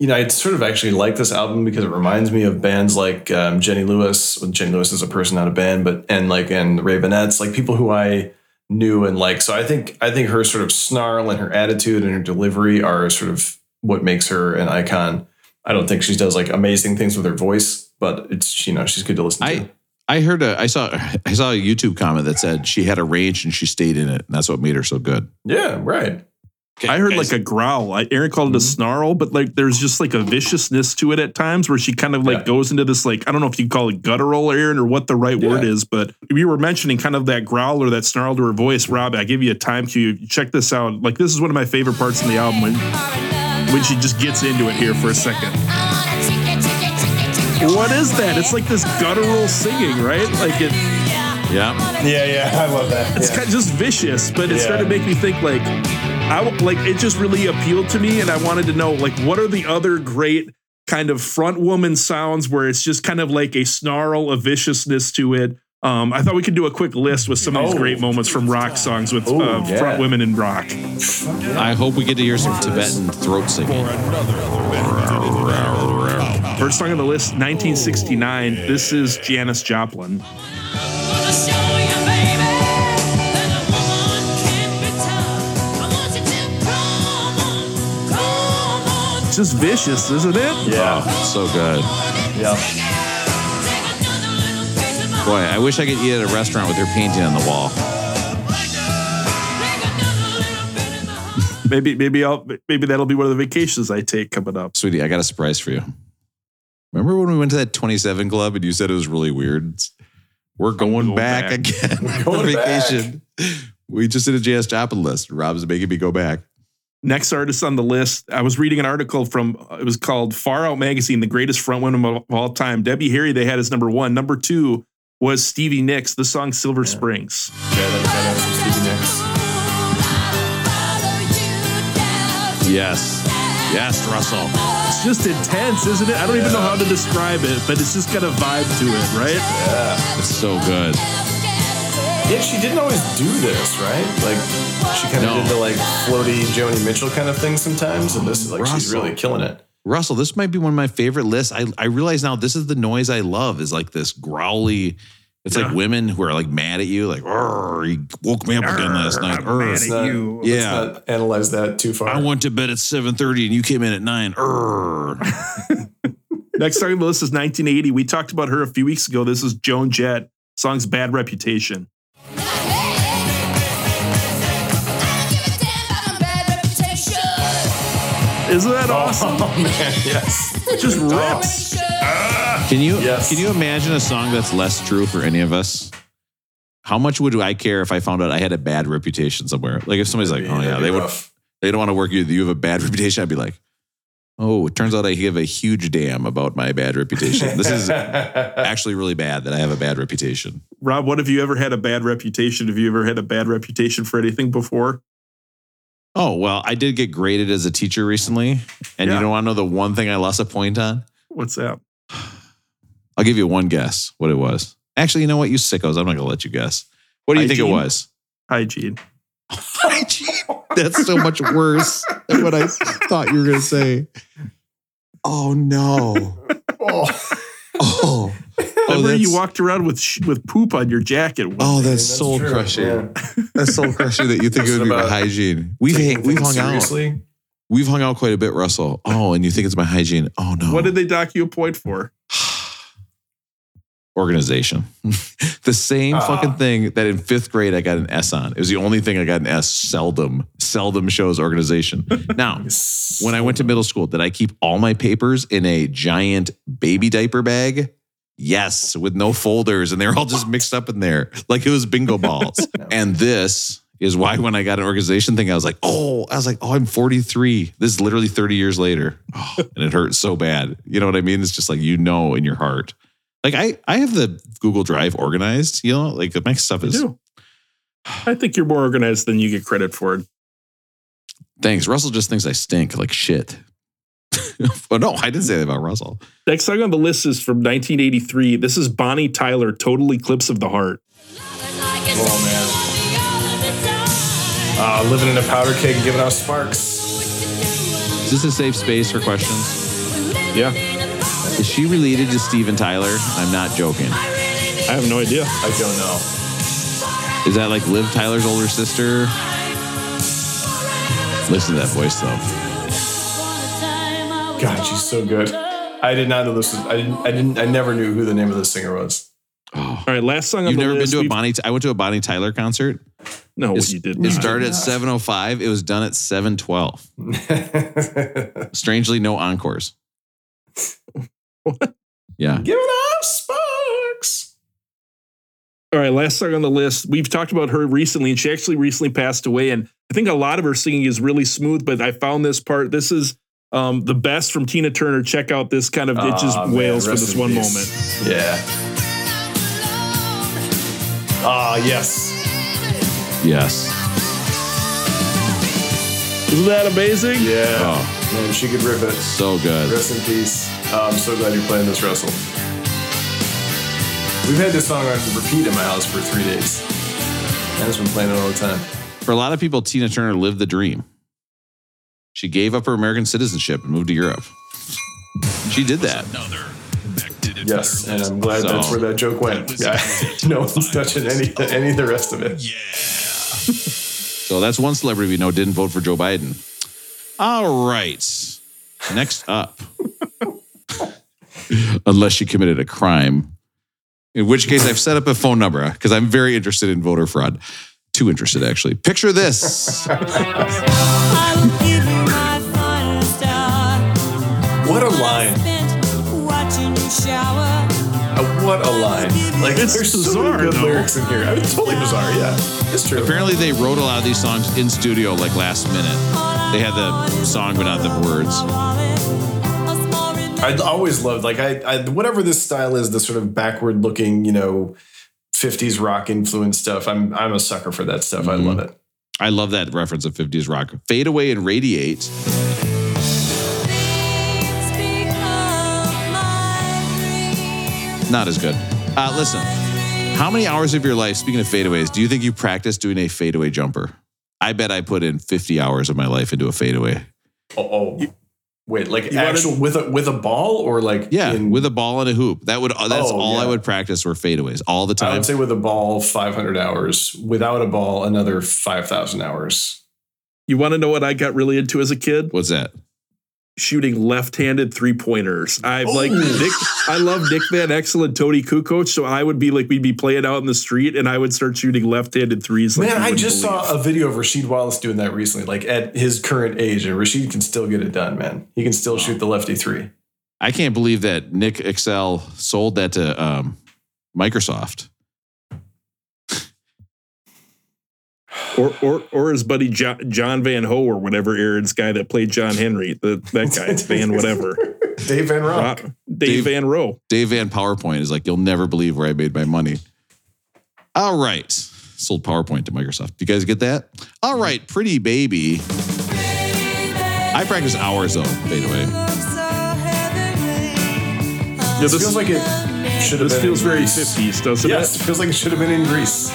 you know, I sort of actually like this album because it reminds me of bands like um, Jenny Lewis. Well, Jenny Lewis is a person, not a band, but and like and Raveonettes, like people who I knew and like. So I think I think her sort of snarl and her attitude and her delivery are sort of what makes her an icon. I don't think she does like amazing things with her voice, but it's you know she's good to listen to. I I heard a I saw I saw a YouTube comment that said she had a range and she stayed in it, and that's what made her so good. Yeah, right. I heard like a growl. I, Aaron called it a Mhm. snarl, but like there's just like a viciousness to it at times where she kind of like Yeah. goes into this like I don't know if you call it guttural, Aaron, or what the right word is, but we were mentioning kind of that growl or that snarl to her voice. Rob, I give you a time cue. Check this out. Like this is one of my favorite parts in the album when when she just gets into it here for a second. What is that? It's like this guttural singing, right? Like it. Yeah. Yeah, yeah, I love that. It's kind of just vicious, but it Yeah. started to make me think like I w- like it just really appealed to me, and I wanted to know like what are the other great kind of front woman sounds where it's just kind of like a snarl, a viciousness to it. Um, I thought we could do a quick list with some of these Oh. great moments from rock songs with Oh, uh, yeah. front women in rock. I hope we get to hear some Tibetan throat singing. First song on the list, 1969. This is Janis Joplin. Just vicious, isn't it? Yeah, So good. yeah. Boy, I wish I could eat at a restaurant with her painting on the wall. Maybe, maybe I'll, maybe that'll be one of the vacations I take coming up. Sweetie, I got a surprise for you. Remember when we went to that 27 club and you said it was really weird? We're going, going back, back. again We're on going back. vacation. We just did a JS Joplin list. Rob's making me go back. Next artist on the list, I was reading an article from it was called Far Out Magazine, the greatest front woman of all time. Debbie Harry, they had as number one. Number two was Stevie Nicks, the song Silver Springs. Yeah, that, that has some Stevie Nicks. Yes. Yes, Russell. It's just intense, isn't it? I don't even know how to describe it, but it's just got a vibe to it, right? It's so good. Yeah, she didn't always do this, right? Like she kind of No. did the like floaty Joni Mitchell kind of thing sometimes, and this is like she's Russell. really killing it. Russell, this might be one of my favorite lists. I, I realize now this is the noise I love is like this growly. It's like women who are like mad at you, like, "Arr, you woke me up again last night. Arr." Let's not, you. let's Yeah. not analyze that too far. I went to bed at 7:30 and you came in at 9. Arr. Next song on the list is 1980. We talked about her a few weeks ago. This is Joan Jett. Song's Bad Reputation. Isn't that oh, awesome? oh man, yes. Just rips. Ah, can you Yes. can you imagine a song that's less true for any of us? How much would I care if I found out I had a bad reputation somewhere? Like if somebody's like, "Oh yeah, they be would they don't want to work you. You have a bad reputation." I'd be like, "Oh, it turns out I give a huge damn about my bad reputation. This is actually really bad that I have a bad reputation." Rob, what have you ever had a bad reputation? Have you ever had a bad reputation for anything before? Oh well, I did get graded as a teacher recently, and Yeah. you don't want to know the one thing I lost a point on? What's that? I'll give you one guess what it was. Actually, you know what? You sickos, I'm not gonna let you guess. What do you think it was? Hygiene? Hygiene. That's so much worse than what I thought you were gonna say. Oh no! Oh, Oh, Remember you walked around with sh- with poop on your jacket. Oh, that's, that's soul true, crushing. yeah. That's soul crushing that you think it would be my About hygiene. We've Taking we've things hung out. We've hung out quite a bit, Russell. Oh, and you think it's my hygiene? Oh no! What did they dock you a point for? organization. the same Ah. fucking thing that in fifth grade I got an S on. It was the only thing I got an S. Seldom, seldom shows organization. Now, when I went to middle school, did I keep all my papers in a giant baby diaper bag? Yes, with no folders, and they're all just mixed up in there like it was bingo balls. and this is why when I got an organization thing, I was like, oh, I was like, oh, I'm 43. This is literally 30 years later. Oh, and it hurts so bad. You know what I mean? It's just like you know in your heart. Like I, I have the Google Drive organized. You know, like my stuff is. I think you're more organized than you get credit for. it. Thanks. Russell just thinks I stink like shit. Oh no, I didn't say that about Russell. Next song on the list is from 1983. This is Bonnie Tyler, Total Eclipse of the Heart. Oh man. Uh, living in a powder keg, and giving out sparks. Is this a safe space for questions? Yeah, Is she related to Steven Tyler? I'm not joking. I have no idea. I don't know. Is that like Liv Tyler's older sister? Listen to that voice though. God, she's so good. I did not know this. Was, I didn't. I didn't. I never knew who the name of the singer was. Oh. All right, last song on You've the never been to a Bonnie? I went to a Bonnie Tyler concert. No, It's- you did It not. started at 7:05. It was done at 7:12. Strangely, no encores. What? Yeah. giving off sparks. All right, last song on the list. We've talked about her recently, and she actually recently passed away. And I think a lot of her singing is really smooth, but I found this part. This is um, the best from Tina Turner. Check out this kind of it just Aw, wails for this one peace. moment. Yeah. Ah, yes. Yes. Isn't that amazing? Yeah. Oh, Man, she could rip it. so good. Rest in peace. Oh, I'm so glad you're playing this, Russell. We've had this song on repeat in my house for three days. Anna's been playing it all the time. For a lot of people, Tina Turner lived the dream. She gave up her American citizenship and moved to Europe. She did that. Yes, and I'm glad So- that's where that joke went. Yeah, no one's touching any any of the rest of it. Yeah. so that's one celebrity we know didn't vote for Joe Biden. All right. Next up. Unless she committed a crime. In which case I've set up a phone number because I'm very interested in voter fraud. Too interested, actually. Picture this. What a line! Uh, what a line! Like It's there's so bizarre, many good though. lyrics in here. I mean, totally bizarre. Yeah, it's true. Apparently, they wrote a lot of these songs in studio, like last minute. They had the song, but not the words. I always loved like I, I whatever this style is, the sort of backward looking, you know, 50s rock influence stuff. I'm I'm a sucker for that stuff. I Mhm. love it. I love that reference of 50s rock. Fade away and radiate. Not as good. Uh, listen, how many hours of your life, speaking of fadeaways, do you think you practiced doing a fadeaway jumper? I bet I put in 50 hours of my life into a fadeaway. Oh, oh. wait, like you wanted- actual with a with a ball or like Yeah, in- with a ball and a hoop. That would that's Oh, all I would practice were fadeaways all the time. I would say with a ball, 500 hours. Without a ball, another 5,000 hours. You want to know what I got really into as a kid? What's that? Shooting left-handed three-pointers. I like Nick. I love Nick Van Exel and Toni Kukoc. So I would be like, we'd be playing out in the street, and I would start shooting left-handed threes. Like Man, you I just believe. saw a video of Rasheed Wallace doing that recently, like at his current age, and Rasheed can still get it done, man. He can still shoot the lefty three. I can't believe that Nick Excel sold that to um, Microsoft. Or or or his buddy John, John Van Ho or whatever Aaron's guy that played John Henry, the that guy Van whatever, Dave Van Rock. Ro- Dave, Dave- Van Rowe. Dave Van PowerPoint is like, you'll never believe where I made my money. All right. Sold PowerPoint to Microsoft. Do you guys get that? All right. Pretty baby. I practice hours though, by the way. Yeah, This this feels like it should have this feels very fifties, doesn't Yes, it? it feels like it should have been in Grease.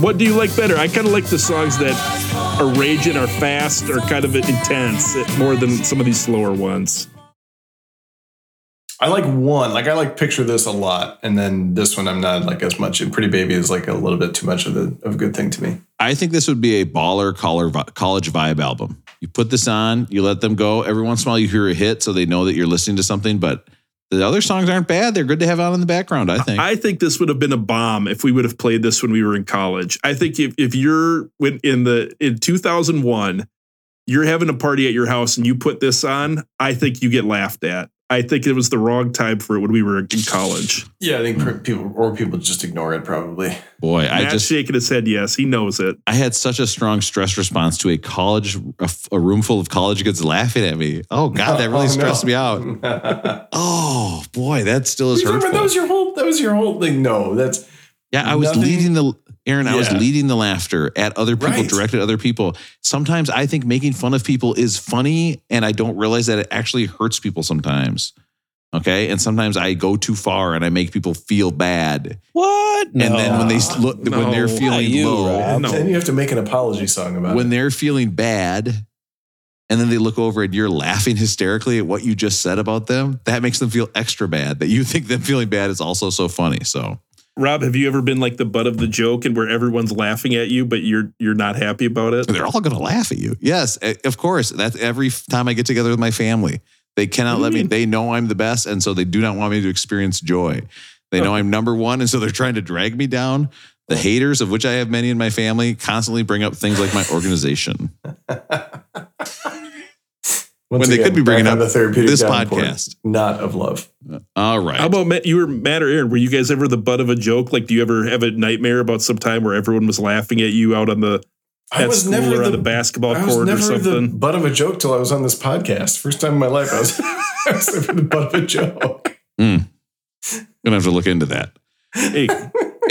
What do you like better? I kind of like the songs that are raging, are fast, are kind of intense eh, more than some of these slower ones. I like one. Like I like picture this a lot, and then this one I'm not like as much. And Pretty Baby is like a little bit too much of a of a good thing to me. I think this would be a baller collar, college vibe album. You put this on, you let them go. Every once in a while, you hear a hit, so they know that you're listening to something. But the other songs aren't bad; they're good to have out in the background. I think. I think this would have been a bomb if we would have played this when we were in college. I think if, if you're in the in 2001, you're having a party at your house and you put this on, I think you get laughed at. I think it was the wrong time for it when we were in college. Yeah, I think people or people just ignore it probably. Boy, I Matt's just shaking his head. Yes, he knows it. I had such a strong stress response to a college, a room full of college kids laughing at me. Oh God, that really Oh, no. stressed me out. Oh boy, that still is You remember hurtful. that was your whole that was your whole thing. No, that's yeah, I was nothing- leading the Aaron. I was leading the laughter at other people, Right. directed at other people. Sometimes I think making fun of people is funny, and I don't realize that it actually hurts people sometimes. Okay, and sometimes I go too far and I make people feel bad, What? No. and then when they s- look when they're feeling Not you, low, Rob. No. then you have to make an apology song about it. when it. they're feeling bad and then they look over and you're laughing hysterically at what you just said about them, that makes them feel extra bad. That you think them feeling bad is also so funny. So Rob, have you ever been like the butt of the joke and where everyone's laughing at you, but you're you're not happy about it? they're all going to laugh at you. Yes, of course. That's every time I get together with my family. They cannot let you me, mm. they know I'm the best. And so they do not want me to experience joy. They know oh. I'm number one. And so they're trying to drag me down. The oh. haters, of which I have many in my family, constantly bring up things like my organization. Once when they could be bringing back on up the therapeutic this podcast. not of love. All right. How about Matt? You were Matt or Aaron? Were you guys ever the butt of a joke? Like, do you ever have a nightmare about some time where everyone was laughing at you out on the I at was school never or the, on the basketball I was court or never the something? butt of a joke till I was on this podcast. First time in my life, I was, I was never the butt of a joke. Hmm. Gonna have to look into that. Hey,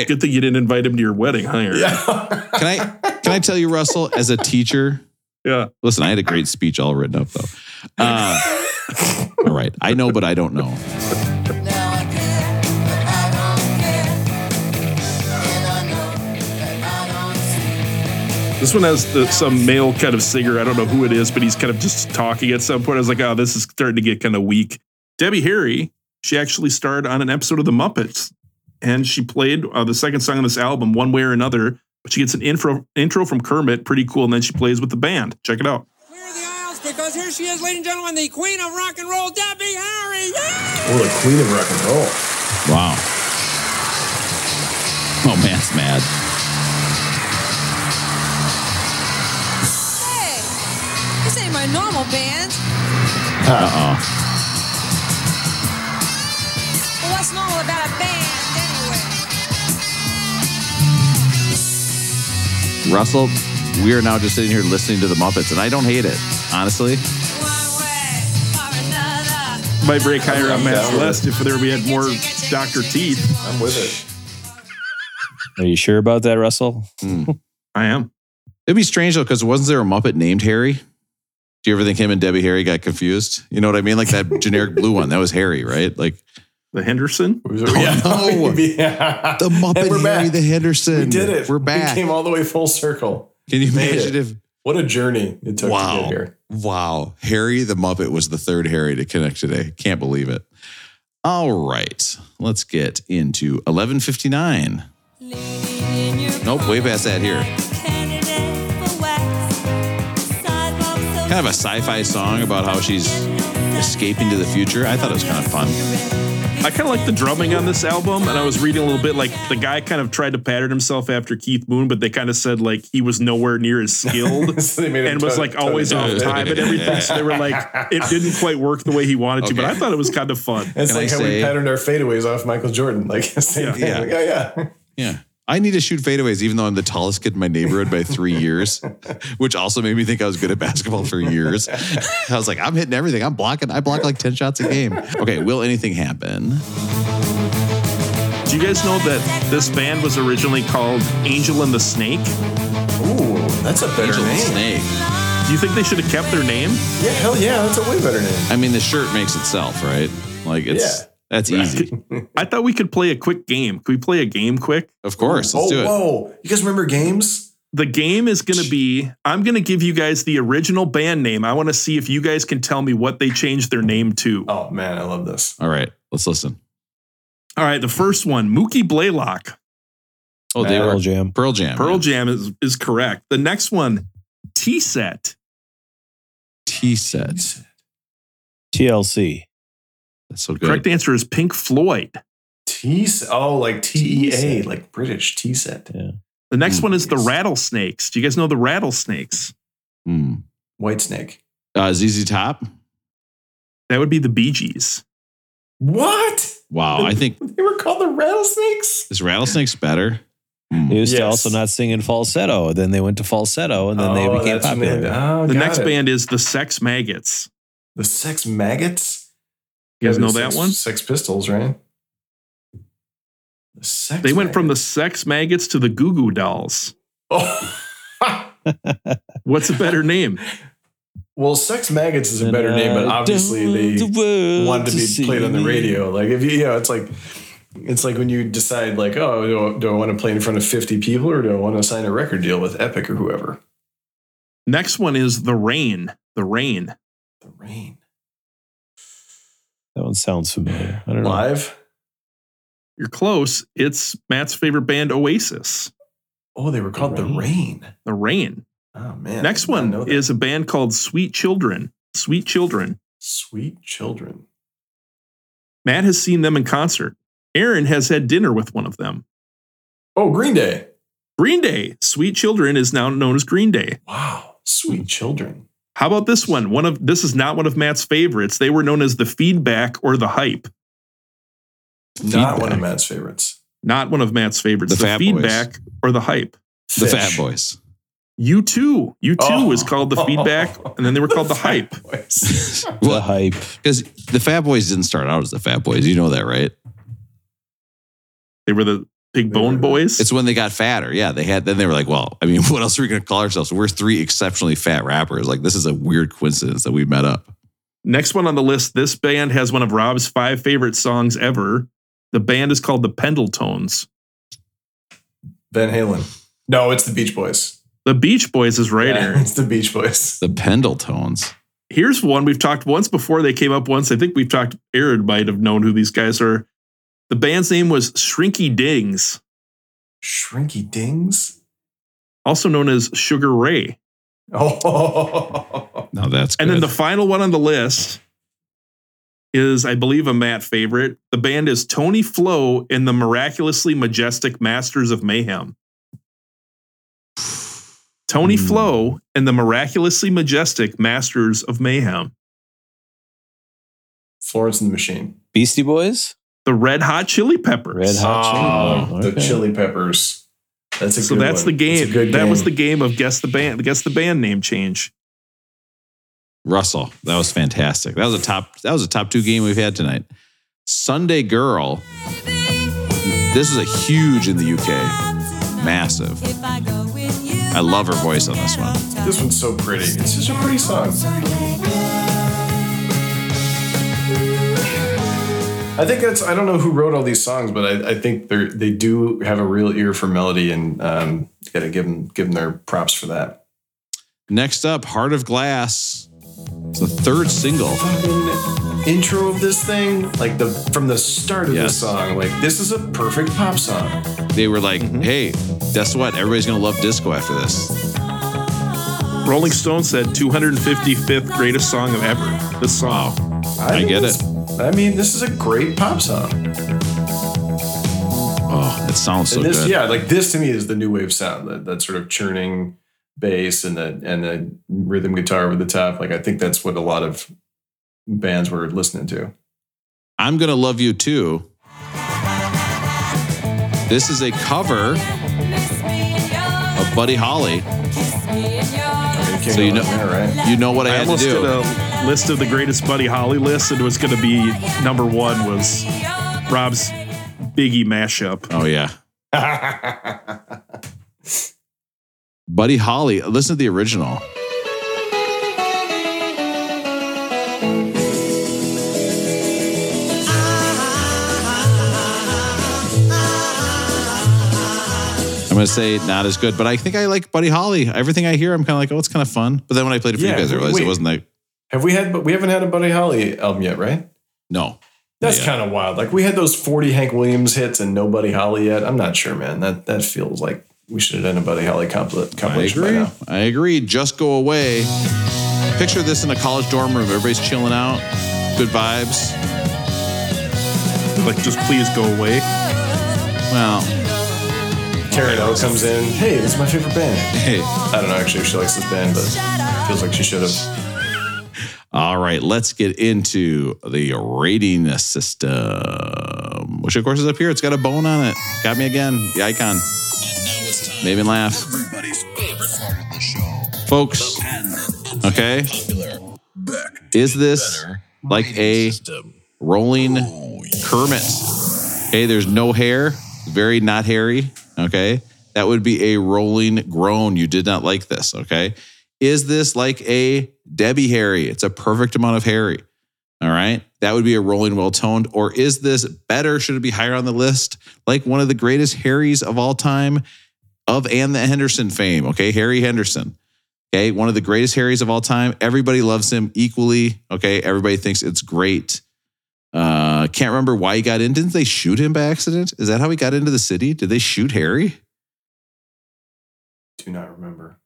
good thing you didn't invite him to your wedding, huh? Aaron? Yeah. Can I can I tell you, Russell, as a teacher, Yeah. listen, I had a great speech all written up though. Uh, all right. I know, but I don't know. This one has the, some male kind of singer. I don't know who it is, but he's kind of just talking at some point. I was like, oh, this is starting to get kind of weak. Debbie Harry, she actually starred on an episode of The Muppets, and she played uh, the second song on this album, one way or another. But she gets an intro intro from Kermit, pretty cool, and then she plays with the band. Check it out. Clear the aisles because here she is, ladies and gentlemen, the queen of rock and roll, Debbie Harry. Yeah! Oh, the queen of rock and roll. Wow. Oh, man, man's mad. Hey, this ain't my normal band. Uh oh. Well, what's normal about a band anyway? Russell, we are now just sitting here listening to the Muppets, and I don't hate it, honestly. One way or another. Might break higher on Matt's down with list if there we had more Dr. Teeth. I'm with it. Are you sure about that, Russell? Hmm. I am. It'd be strange though, because wasn't there a Muppet named Harry? Do you ever think him and Debbie Harry got confused? You know what I mean? Like that generic blue one. That was Harry, right? Like, The Henderson. Oh, yeah. no. Yeah. The Muppet And Harry back. the Henderson. We did it. We're back. We came all the way full circle. Can you made imagine it. if What a journey it took to get here. Wow. Harry the Muppet was the third Harry to connect today. Can't believe it. All right. Let's get into 1159. Nope, way past that here. Kind of a sci fi song about how she's escaping to the future. I thought it was kind of fun. I kind of like the drumming on this album, and I was reading a little bit like the guy kind of tried to pattern himself after Keith Moon, but they kind of said like he was nowhere near as skilled So they made him and was like always tone off time and everything. So they were like, it didn't quite work the way he wanted to, but I thought it was kind of fun. It's Can like I how say- we patterned our fadeaways off Michael Jordan. Like same Yeah. thing. Yeah. Like, oh, yeah, yeah. Yeah. I need to shoot fadeaways, even though I'm the tallest kid in my neighborhood by three years, which also made me think I was good at basketball for years. I was like, I'm hitting everything. I'm blocking. I block like 10 shots a game. Okay. Will anything happen? Do you guys know that this band was originally called Angel and the Snake? Ooh, that's a better Angel and name. Snake. Do you think they should have kept their name? Yeah, hell yeah, that's a way better name. I mean, the shirt makes itself, right? Like it's Yeah. That's easy. I thought we could play a quick game. Can we play a game quick? Of course. Let's oh, do it. whoa. You guys remember games? The game is going to be I'm going to give you guys the original band name. I want to see if you guys can tell me what they changed their name to. Oh man, I love this. All right. Let's listen. All right, the first one, Mookie Blaylock. Oh, they Pearl were Jam. Pearl Jam. Pearl yeah. Jam is, is correct. The next one, T Set. T set. TLC. That's so good. Correct answer is Pink Floyd. T oh like T E A, T-set. like British T set. Yeah. The next Hmm, one is the. Rattlesnakes. Do you guys know the Rattlesnakes? Hmm. Whitesnake. Uh, ZZ Top. That would be the Bee Gees. What? Wow. I think They were called the rattlesnakes? is Rattlesnakes better? Hmm. They used to also not sing in falsetto. Then they went to falsetto, and then they Oh, became that's when popular. oh, the next it. band is the Sex Maggots. The Sex Maggots? You guys know the that one? Sex Pistols, right? The Sex They went from the Sex Maggots to the Goo Goo Dolls. Oh. What's a better name? well, Sex Maggots is a better name, but obviously they wanted to be played on the radio. Like if you, you know, it's like it's like when you decide, like, oh, do I, do I want to play in front of fifty people or do I want to sign a record deal with Epic or whoever? Next one is The Rain. The Rain. The Rain That one sounds familiar. I don't know. live. You're close. It's Matt's favorite band, Oasis. Oh, they were called The Rain. Rain. The Rain. Oh man. Next I did not one is a band called Sweet Children. Sweet Children. Sweet Children. Matt has seen them in concert. Aaron has had dinner with one of them. Oh, Green Day. Green Day. Sweet Children is now known as Green Day. Wow. Sweet Children. How about this one? One of this is not one of Matt's favorites. They were known as the Feedback or the Hype. Not one of Matt's favorites. Not one of Matt's favorites. The The, Fat Boys. Feedback or the Hype. The Fat Boys. U2. You too Oh. was called the Feedback, and then they were called the Hype. Boys. The hype. because the Fat Boys didn't start out as the Fat Boys. You know that, right? They were the Big Bone Boys. It's when they got fatter. Yeah, they had. Then they were like, "Well, I mean, what else are we going to call ourselves? We're three exceptionally fat rappers. Like, this is a weird coincidence that we met up." Next one on the list. This band has one of Rob's five favorite songs ever. The band is called the Pendletones. Van Halen. No, it's the Beach Boys. The Beach Boys is right, Yeah, Aaron. it's the Beach Boys. The Pendletones. Here's one we've talked once before. They came up once. I think we've talked. Aaron might have known who these guys are. The band's name was Shrinky Dinx, Shrinky Dinx. also known as Sugar Ray. Oh, No, that's good. And then the final one on the list is, I believe, a Matt favorite. The band is Tony Flo and the Miraculously Majestic Masters of Mayhem. Tony Hmm. Flo and the Miraculously Majestic Masters of Mayhem. Florence and the Machine. Beastie Boys. The Red Hot Chili Peppers. Red Hot Oh, Chili. the Okay. Chili Peppers. That's a so good that's one. the That's a game. good That was the game. game of guess the band. Guess the band name change. Russell, that was fantastic. That was a top. That was a top two game we've had tonight. Sunday Girl. This is a huge in the UK. Massive. I love her voice on this one. This one's so pretty. It's such a pretty song. I think that's I don't know who wrote all these songs, but I, I think they they do have a real ear for melody, and um, got to give them give them their props for that. Next up, Heart of Glass. It's the third single. Fucking intro of this thing, like the from the start of Yes. this song, like this is a perfect pop song. They were like, Mm-hmm. hey, guess what? Everybody's going to love disco after this. Rolling Stone said 255th greatest song of ever. This song. I think get it's- I mean, this is a great pop song. Oh, it sounds so and this, good. yeah, like this to me is the new wave sound, that, that sort of churning bass and the and the rhythm guitar over the top. Like I think that's what a lot of bands were listening to. I'm going to love you too. This is a cover of Buddy Holly. So you know, there, right? you know what I, I had to do. did a list of the greatest Buddy Holly list, and it was going to be number one was Rob's Biggie mashup. Oh yeah, Buddy Holly. Listen to the original. I'm gonna say not as good, but I think I like Buddy Holly. Everything I hear, I'm kind of like, oh, it's kind of fun. But then when I played it for Yeah, you guys, I realized wait. it wasn't that. Have we had? But we haven't had a Buddy Holly album yet, right? No, That's Yeah. kind of wild. Like we had those forty Hank Williams hits and no Buddy Holly yet. I'm not sure, man. That that feels like we should have done a Buddy Holly compil- I compilation by agree. now. I agree. Just go away. Picture this in a college dorm room. Everybody's chilling out. Good vibes. Like, just please go away. Well, Karen O comes in. Hey, this is my favorite band. hey. I don't know actually if she likes this band, but feels like she should have. All right, let's get into the rating system, which of course is up here. It's got a bone on it. Got me again. The icon. Made me laugh. Folks, okay? Is this like a rolling Kermit? Okay, there's no hair, very not hairy. Okay, that would be a rolling groan. You did not like this. Okay, is this like a Debbie Harry? It's a perfect amount of Harry. All right, that would be a rolling well toned. Or is this better? Should it be higher on the list? Like one of the greatest Harrys of all time, of and the Henderson fame. Okay, Harry Henderson. Okay, one of the greatest Harrys of all time. Everybody loves him equally. Okay, everybody thinks it's great. Uh, can't remember why he got in. Didn't they shoot him by accident? Is that how he got into the city? Did they shoot Harry? Do not remember.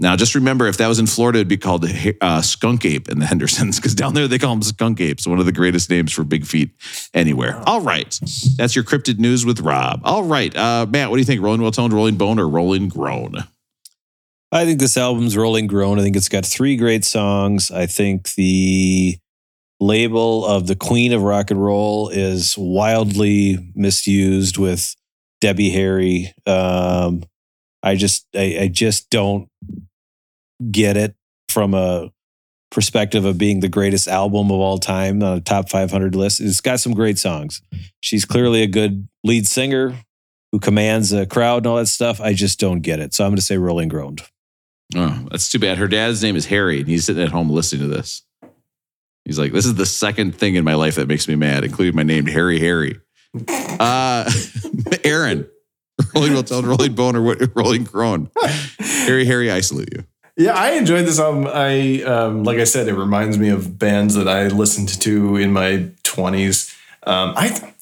Now, just remember, if that was in Florida, it'd be called uh, Skunk Ape in the Hendersons, because down there they call them Skunk Apes, one of the greatest names for big feet anywhere. All right, that's your cryptid news with Rob. All right, uh, Matt, what do you think? Rolling well toned, rolling bone, or rolling groan? I think this album's Rolling Grown. I think it's got three great songs. I think the label of the Queen of Rock and Roll is wildly misused with Debbie Harry. Um, I just, I, I just don't get it from a perspective of being the greatest album of all time on a top 500 list. It's got some great songs. She's clearly a good lead singer who commands a crowd and all that stuff. I just don't get it. So I'm going to say Rolling Groaned. Oh, that's too bad. Her dad's name is Harry, and he's sitting at home listening to this. He's like, "This is the second thing in my life that makes me mad, including my name, Harry Harry." Uh, Aaron, rolling well toned, rolling bone, or what- rolling crone. Harry Harry, I salute you. Yeah, I enjoyed this album. I um, like I said, it reminds me of bands that I listened to in my twenties. Um, I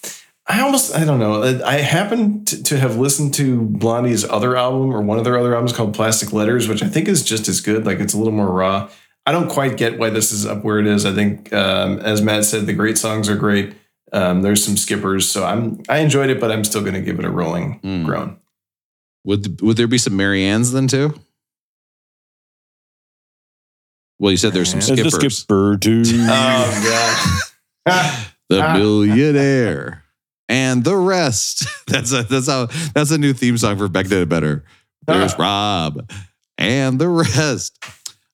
I almost I don't know. I happen to, to have listened to Blondie's other album or one of their other albums called Plastic Letters, which I think is just as good. Like it's a little more raw. I don't quite get why this is up where it is. I think, um, as Matt said, the great songs are great. Um, there's some skippers, so I'm I enjoyed it, but I'm still going to give it a rolling Mm. groan. Would would there be some Mary Ann's then too? Well, you said there's some There's a skippers. skipper too. Oh god. the millionaire and the rest. That's a that's how that's a new theme song for Beck Did to Better. There's Ah. Rob and the rest.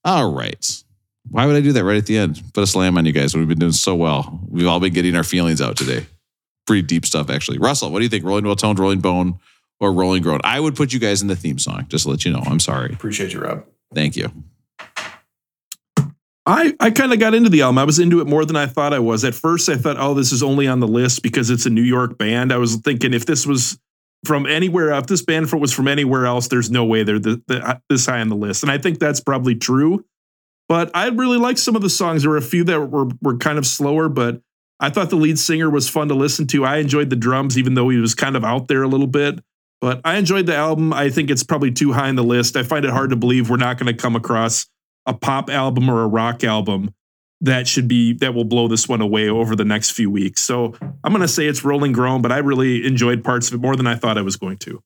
All right. Why would I do that right at the end? Put a slam on you guys we've been doing so well. We've all been getting our feelings out today. Pretty deep stuff, actually. Russell, what do you think? Rolling well toned, rolling bone, or rolling groan? I would put you guys in the theme song, just to let you know. I'm sorry. Appreciate you, Rob. Thank you. I, I kind of got into the album. I was into it more than I thought I was. At first, I thought, oh, this is only on the list because it's a New York band. I was thinking if this was from anywhere, if this band was from anywhere else, there's no way they're the, the, uh, this high on the list. And I think that's probably true. But I really liked some of the songs. There were a few that were, were kind of slower, but I thought the lead singer was fun to listen to. I enjoyed the drums, even though he was kind of out there a little bit. But I enjoyed the album. I think it's probably too high on the list. I find it hard to believe we're not going to come across a pop album or a rock album that should be that will blow this one away over the next few weeks. So I'm going to say it's Rolling Grown, but I really enjoyed parts of it more than I thought I was going to.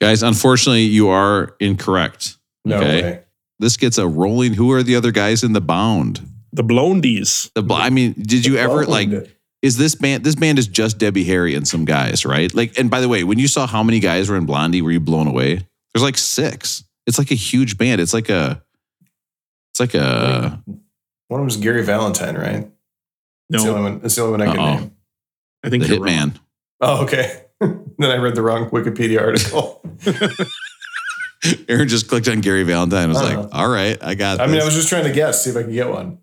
Guys, unfortunately, you are incorrect. No okay. way. This gets a rolling. Who are the other guys in the bound? The Blondies. The bl- I mean, did you ever like? Is this band? This band is just Debbie Harry and some guys, right? Like, and by the way, when you saw how many guys were in Blondie, were you blown away? There's like six. It's like a huge band. It's like a. It's like a. One of them was Gary Valentine, right? That's the only No, one. That's the only one I can name. I think The you're wrong. Hitman. Oh, okay. then I read the wrong Wikipedia article. Aaron just clicked on Gary Valentine. and was Uh-huh. like, "All right, I got." I mean, I was just trying to guess, see if I could get one.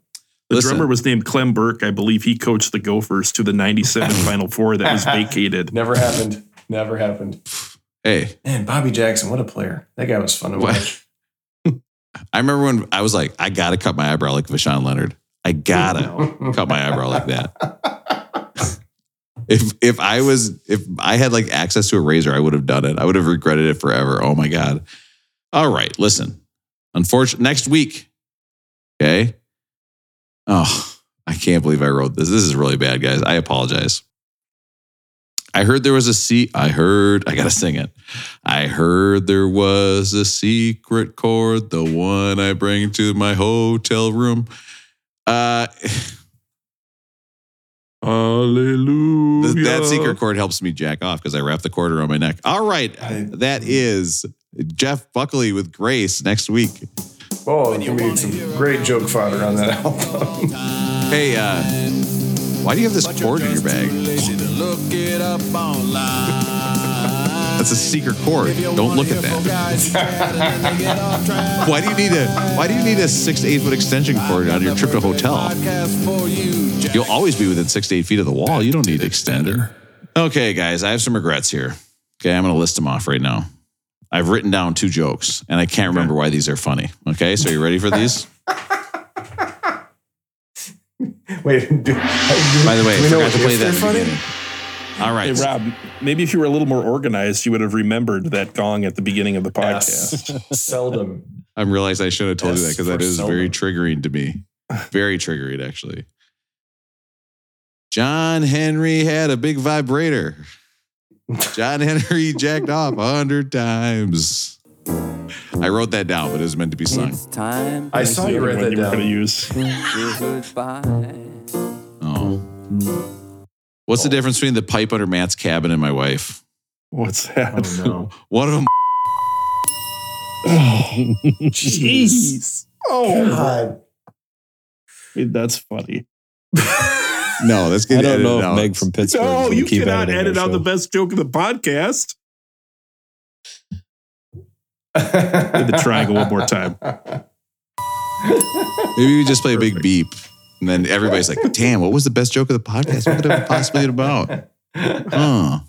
The Listen. drummer was named Clem Burke. I believe he coached the Gophers to the 97 Final Four that was vacated. Never happened. Never happened. hey, Man, Bobby Jackson, what a player. That guy was fun to What? watch. I remember when I was like, I gotta cut my eyebrow like Voshon Lenard. I gotta cut my eyebrow like that. If if I was if I had like access to a razor, I would have done it. I would have regretted it forever. Oh my god. All right, listen. Unfortunately, next week. Okay. Oh, I can't believe I wrote this. This is really bad, guys. I apologize. I heard there was a se- I heard I gotta sing it. I heard there was a secret chord, the one I bring to my hotel room. Uh Hallelujah. th- that secret chord helps me jack off because I wrap the cord around my neck. All right. I- that is Jeff Buckley with Grace next week. Oh, you made some great joke fodder on that album. Hey, uh, why do you have this cord in your bag? Look it up online. That's a secret cord. Don't look at that. that. Why do you need a why do you need a six to eight foot extension cord on your trip to hotel? You'll always be within six to eight feet of the wall. You don't need an extender. Okay, guys, I have some regrets here. Okay, I'm gonna list them off right now. I've written down two jokes and I can't remember why these are funny. Okay, so you ready for these? Wait, do, By the way, do I we know forgot to play they're that funny? All right. Hey, Rob, maybe if you were a little more organized, you would have remembered that gong at the beginning of the podcast. Yes. Seldom. I realized I should have told you that because that is for is very triggering to me. Very triggering, actually. John Henry had a big vibrator. John Henry jacked off a hundred times. I wrote that down, but it was meant to be sung. time I saw you write that you going to down. use. Oh. What's the difference between the pipe under Matt's cabin and my wife? What's that? Oh, no. One of them. Oh, Jeez. Oh, God. that's funny. No, that's I getting don't know if out. Meg from Pittsburgh. No, you keep cannot edit our out the best joke of the podcast. Hit the triangle one more time. Maybe we just play a big beep. And then everybody's like, damn, what was the best joke of the podcast? What could it have possibly been about? Huh.